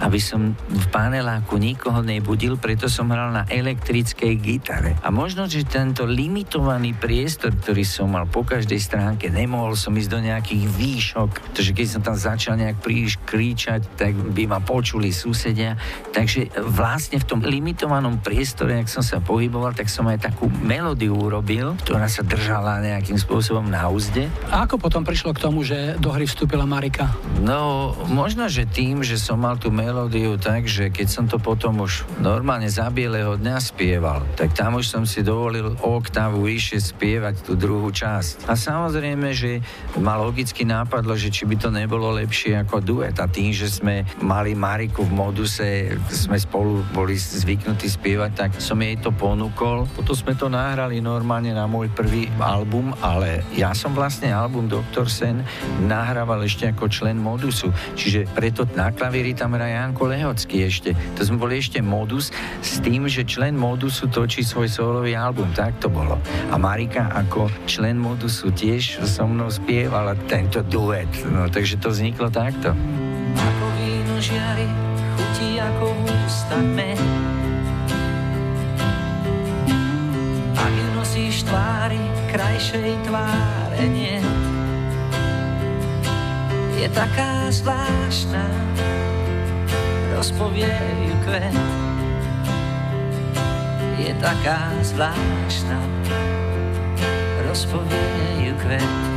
Aby som v paneláku nikoho nebudil, preto som hral na elektrickej gitare. A možno, že tento limitovaný priestor ktorý som mal po každej stránke. Nemohol som ísť do nejakých výšok, pretože keď som tam začal nejak príliš kríčať, tak by ma počuli susedia. Takže vlastne v tom limitovanom priestore, ak som sa pohyboval, tak som aj takú melódiu urobil, ktorá sa držala nejakým spôsobom na úzde. A ako potom prišlo k tomu, že do hry vstúpila Marika? No, možno, že tým, že som mal tú melódiu tak, že keď som to potom už normálne za bieleho dňa spieval, tak tam už som si dovolil o oktávu vyššie spievať tú druhú časť. A samozrejme, že ma logicky nápadlo, že či by to nebolo lepšie ako duet. A tým, že sme mali Mariku v moduse, sme spolu boli zvyknutí spievať, tak som jej to ponúkol. Potom sme to nahrali normálne na môj prvý album, ale ja som vlastne album Dr. Sen nahrával ešte ako člen modusu. Čiže preto na klavíri tam hrá Janko Lehocký ešte. To sme boli ešte modus s tým, že člen modusu točí svoj solový album. Tak to bolo. A Marika ako člen modusu tiež so mnou spievala tento duet. No, takže to vzniklo takto. Ako víno žiari, chutí ako v ústach med. Ak nosíš tvári, krajšej tváre nie. Je taká zvláštna, rozpovie ju kvet. Je taká zvláštna, rozpovie ju kvet.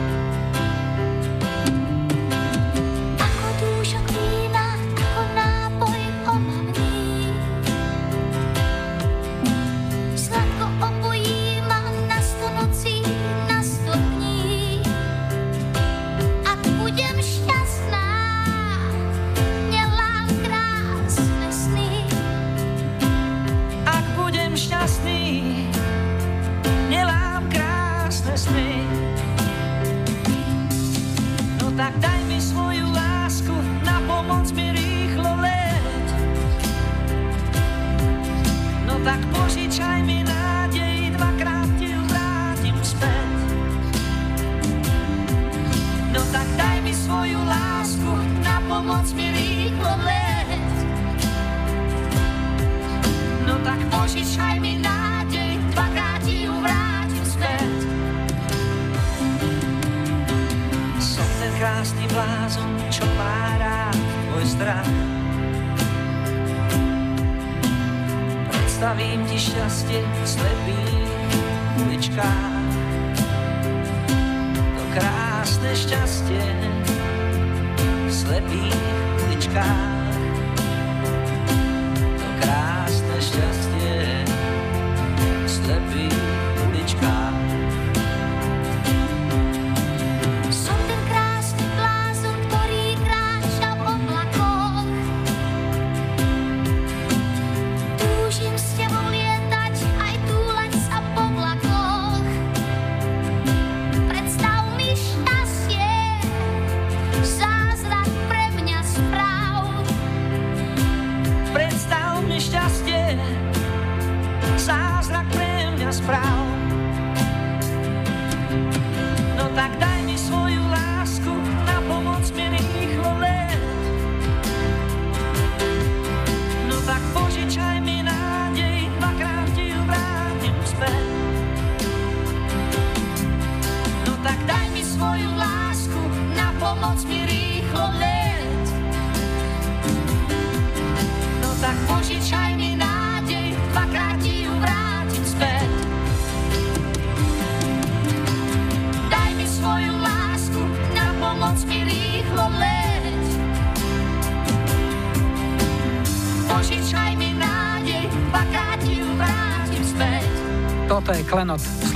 Požičaj mi. Som ten krásny blázon, čo má rád tvoj strach. Ti šťastie v. To krásne šťastie v slepých uličkách. To krásne šťastie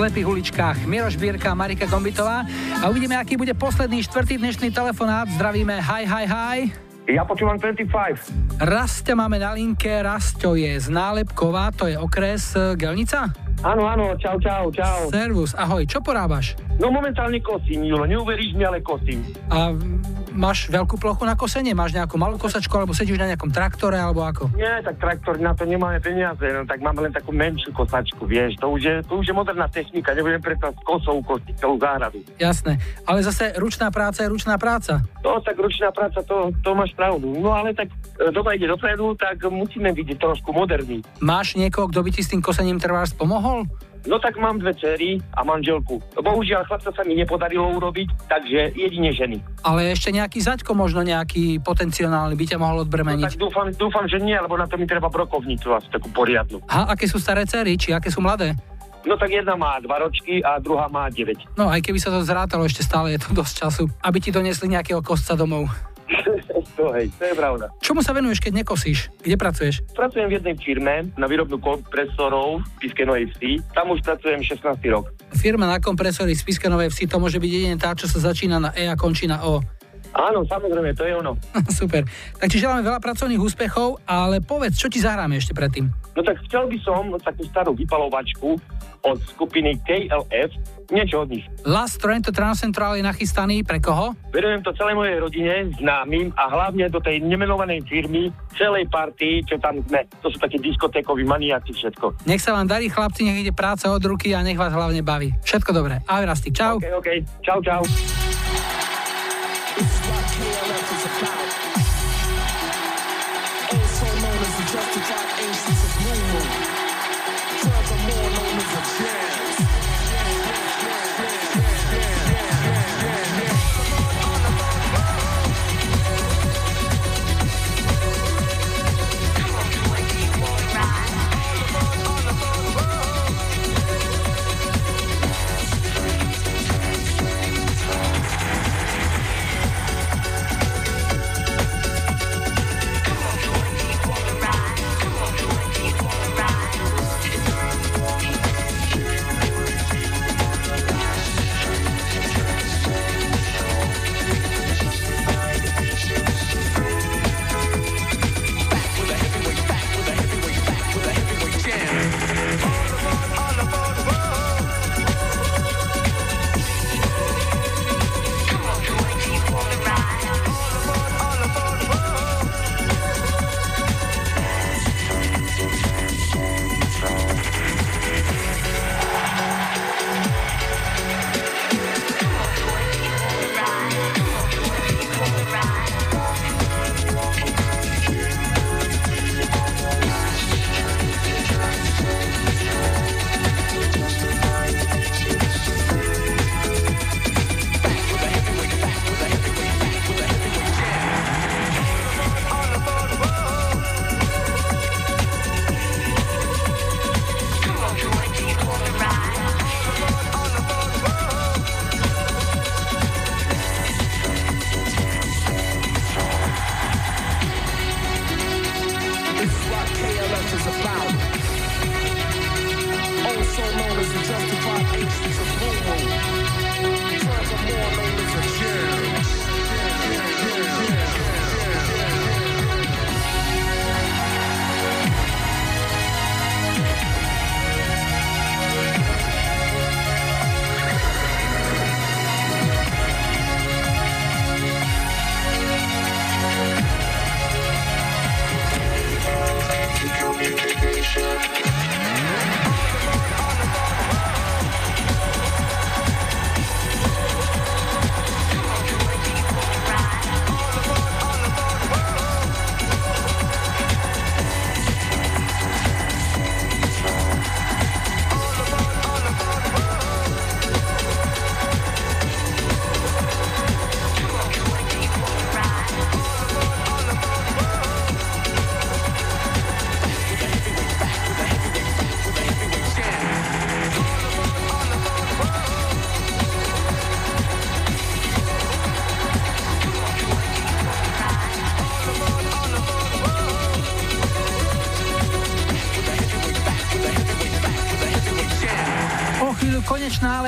slepých uličkách. Miroš Bírka, Marika Gombitová. A uvidíme, aký bude posledný štvrtý dnešný telefonát. Zdravíme, hi, hi, hi. Ja počúvam 25. Rastia máme na linke, Rastio je z Nálepková, to je okres e, Gelnica? Áno, áno, čau, čau, čau. Servus, ahoj, čo porábaš? No momentálne kosím, Julo, neuveríš mi, ale kosím. A máš veľkú plochu na kosenie? Máš nejakú malú kosačku, alebo sedíš na nejakom traktore, alebo ako? Nie, tak traktor, na to nemáme peniaze, no tak máme len takú menšiu kosačku, vieš, to už je, to už je moderná technika, nebudem preto s kosou kostiť celú záhradu. Jasné, ale zase ručná práca je ručná práca. No tak ručná práca, to, to máš pravdu. No ale tak e, doba ide dopredu, tak musíme byť trošku moderní. Máš niekoho, kto by ti s tým kosením trvárs pomohol? No tak mám dve cery a manželku. Bohužiaľ, chlapca sa mi nepodarilo urobiť, takže jedine ženy. Ale ešte nejaký zaďko, možno nejaký potenciálny by ťa mohol No odbremeniť. tak dúfam, dúfam, že nie, lebo na to mi treba brokovnicu asi takú poriadnu. A aké sú staré cery, či aké sú mladé? No tak jedna má dva ročky a druhá má 9. No aj keby sa to zrátalo, ešte stále je to dosť času, aby ti donesli nejakého kostca domov. to hej, to je pravda. Čomu sa venuješ, keď nekosíš? Kde pracuješ? Pracujem v jednej firme na výrobnú kompresorov v Piske Novej Vsi. Tam už pracujem 16 rok. Firma na kompresory z Piska Novej Vsi, to môže byť jedine tá, čo sa začína na E a končí na O. Áno, samozrejme, to je ono. Super. Tak ti želáme veľa pracovných úspechov, ale povedz, čo ti zahráme ešte predtým? No tak chcel by som takú starú vypalovačku od skupiny KLF, niečo od nich. Last Train to Transcentral je nachystaný pre koho? Verujem to celej mojej rodine, známym a hlavne do tej nemenovanej firmy, celej partii, čo tam sme. To sú takí diskotékoví maniaci všetko. Nech sa vám darí, chlapci, nech ide práca od ruky a nech vás hlavne baví. Všetko dobré. Ahoj, Rastik. Čau. OK, OK. Čau, čau.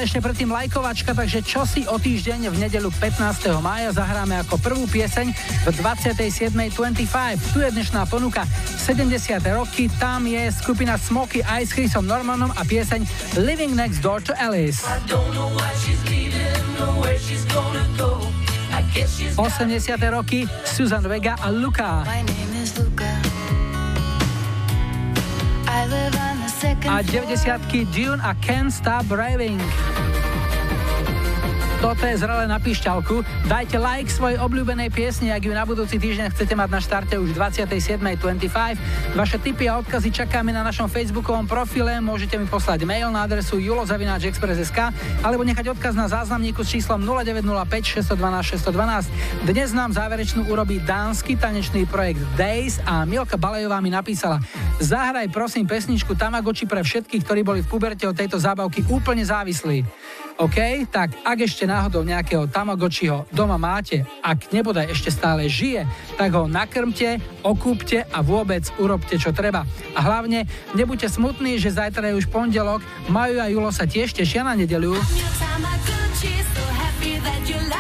Ale ešte predtým lajkovačka, takže čo si o týždeň v nedeľu 15. mája zahráme ako prvú pieseň v 27.25. Tu je dnešná ponuka 70. roky, tam je skupina Smoky Ice Chrisom Normanom a pieseň Living Next Door to Alice. 80. roky Susan Vega a Luka. Luca. A floor. 90 Dune a Can't Stop Raving. Toto je zrelé na pišťalku. Dajte like svojej obľúbenej piesni, ak ju na budúci týždeň chcete mať na štarte už 27.25. Vaše tipy a odkazy čakáme na našom facebookovom profile. Môžete mi poslať mail na adresu julozavináčexpress.sk alebo nechať odkaz na záznamníku s číslom 0905 612 612. Dnes nám záverečnú urobí dánsky tanečný projekt Days a Milka Balejová mi napísala – Zahraj prosím pesničku Tamagoči pre všetkých, ktorí boli v puberte od tejto zábavky úplne závislí. OK, tak ak ešte náhodou nejakého Tamagočiho doma máte, ak nebodaj ešte stále žije, tak ho nakrmte, okúpte a vôbec urobte, čo treba. A hlavne, nebuďte smutní, že zajtra je už pondelok, majú a Julo sa tiež tešia na nedeliu. I'm your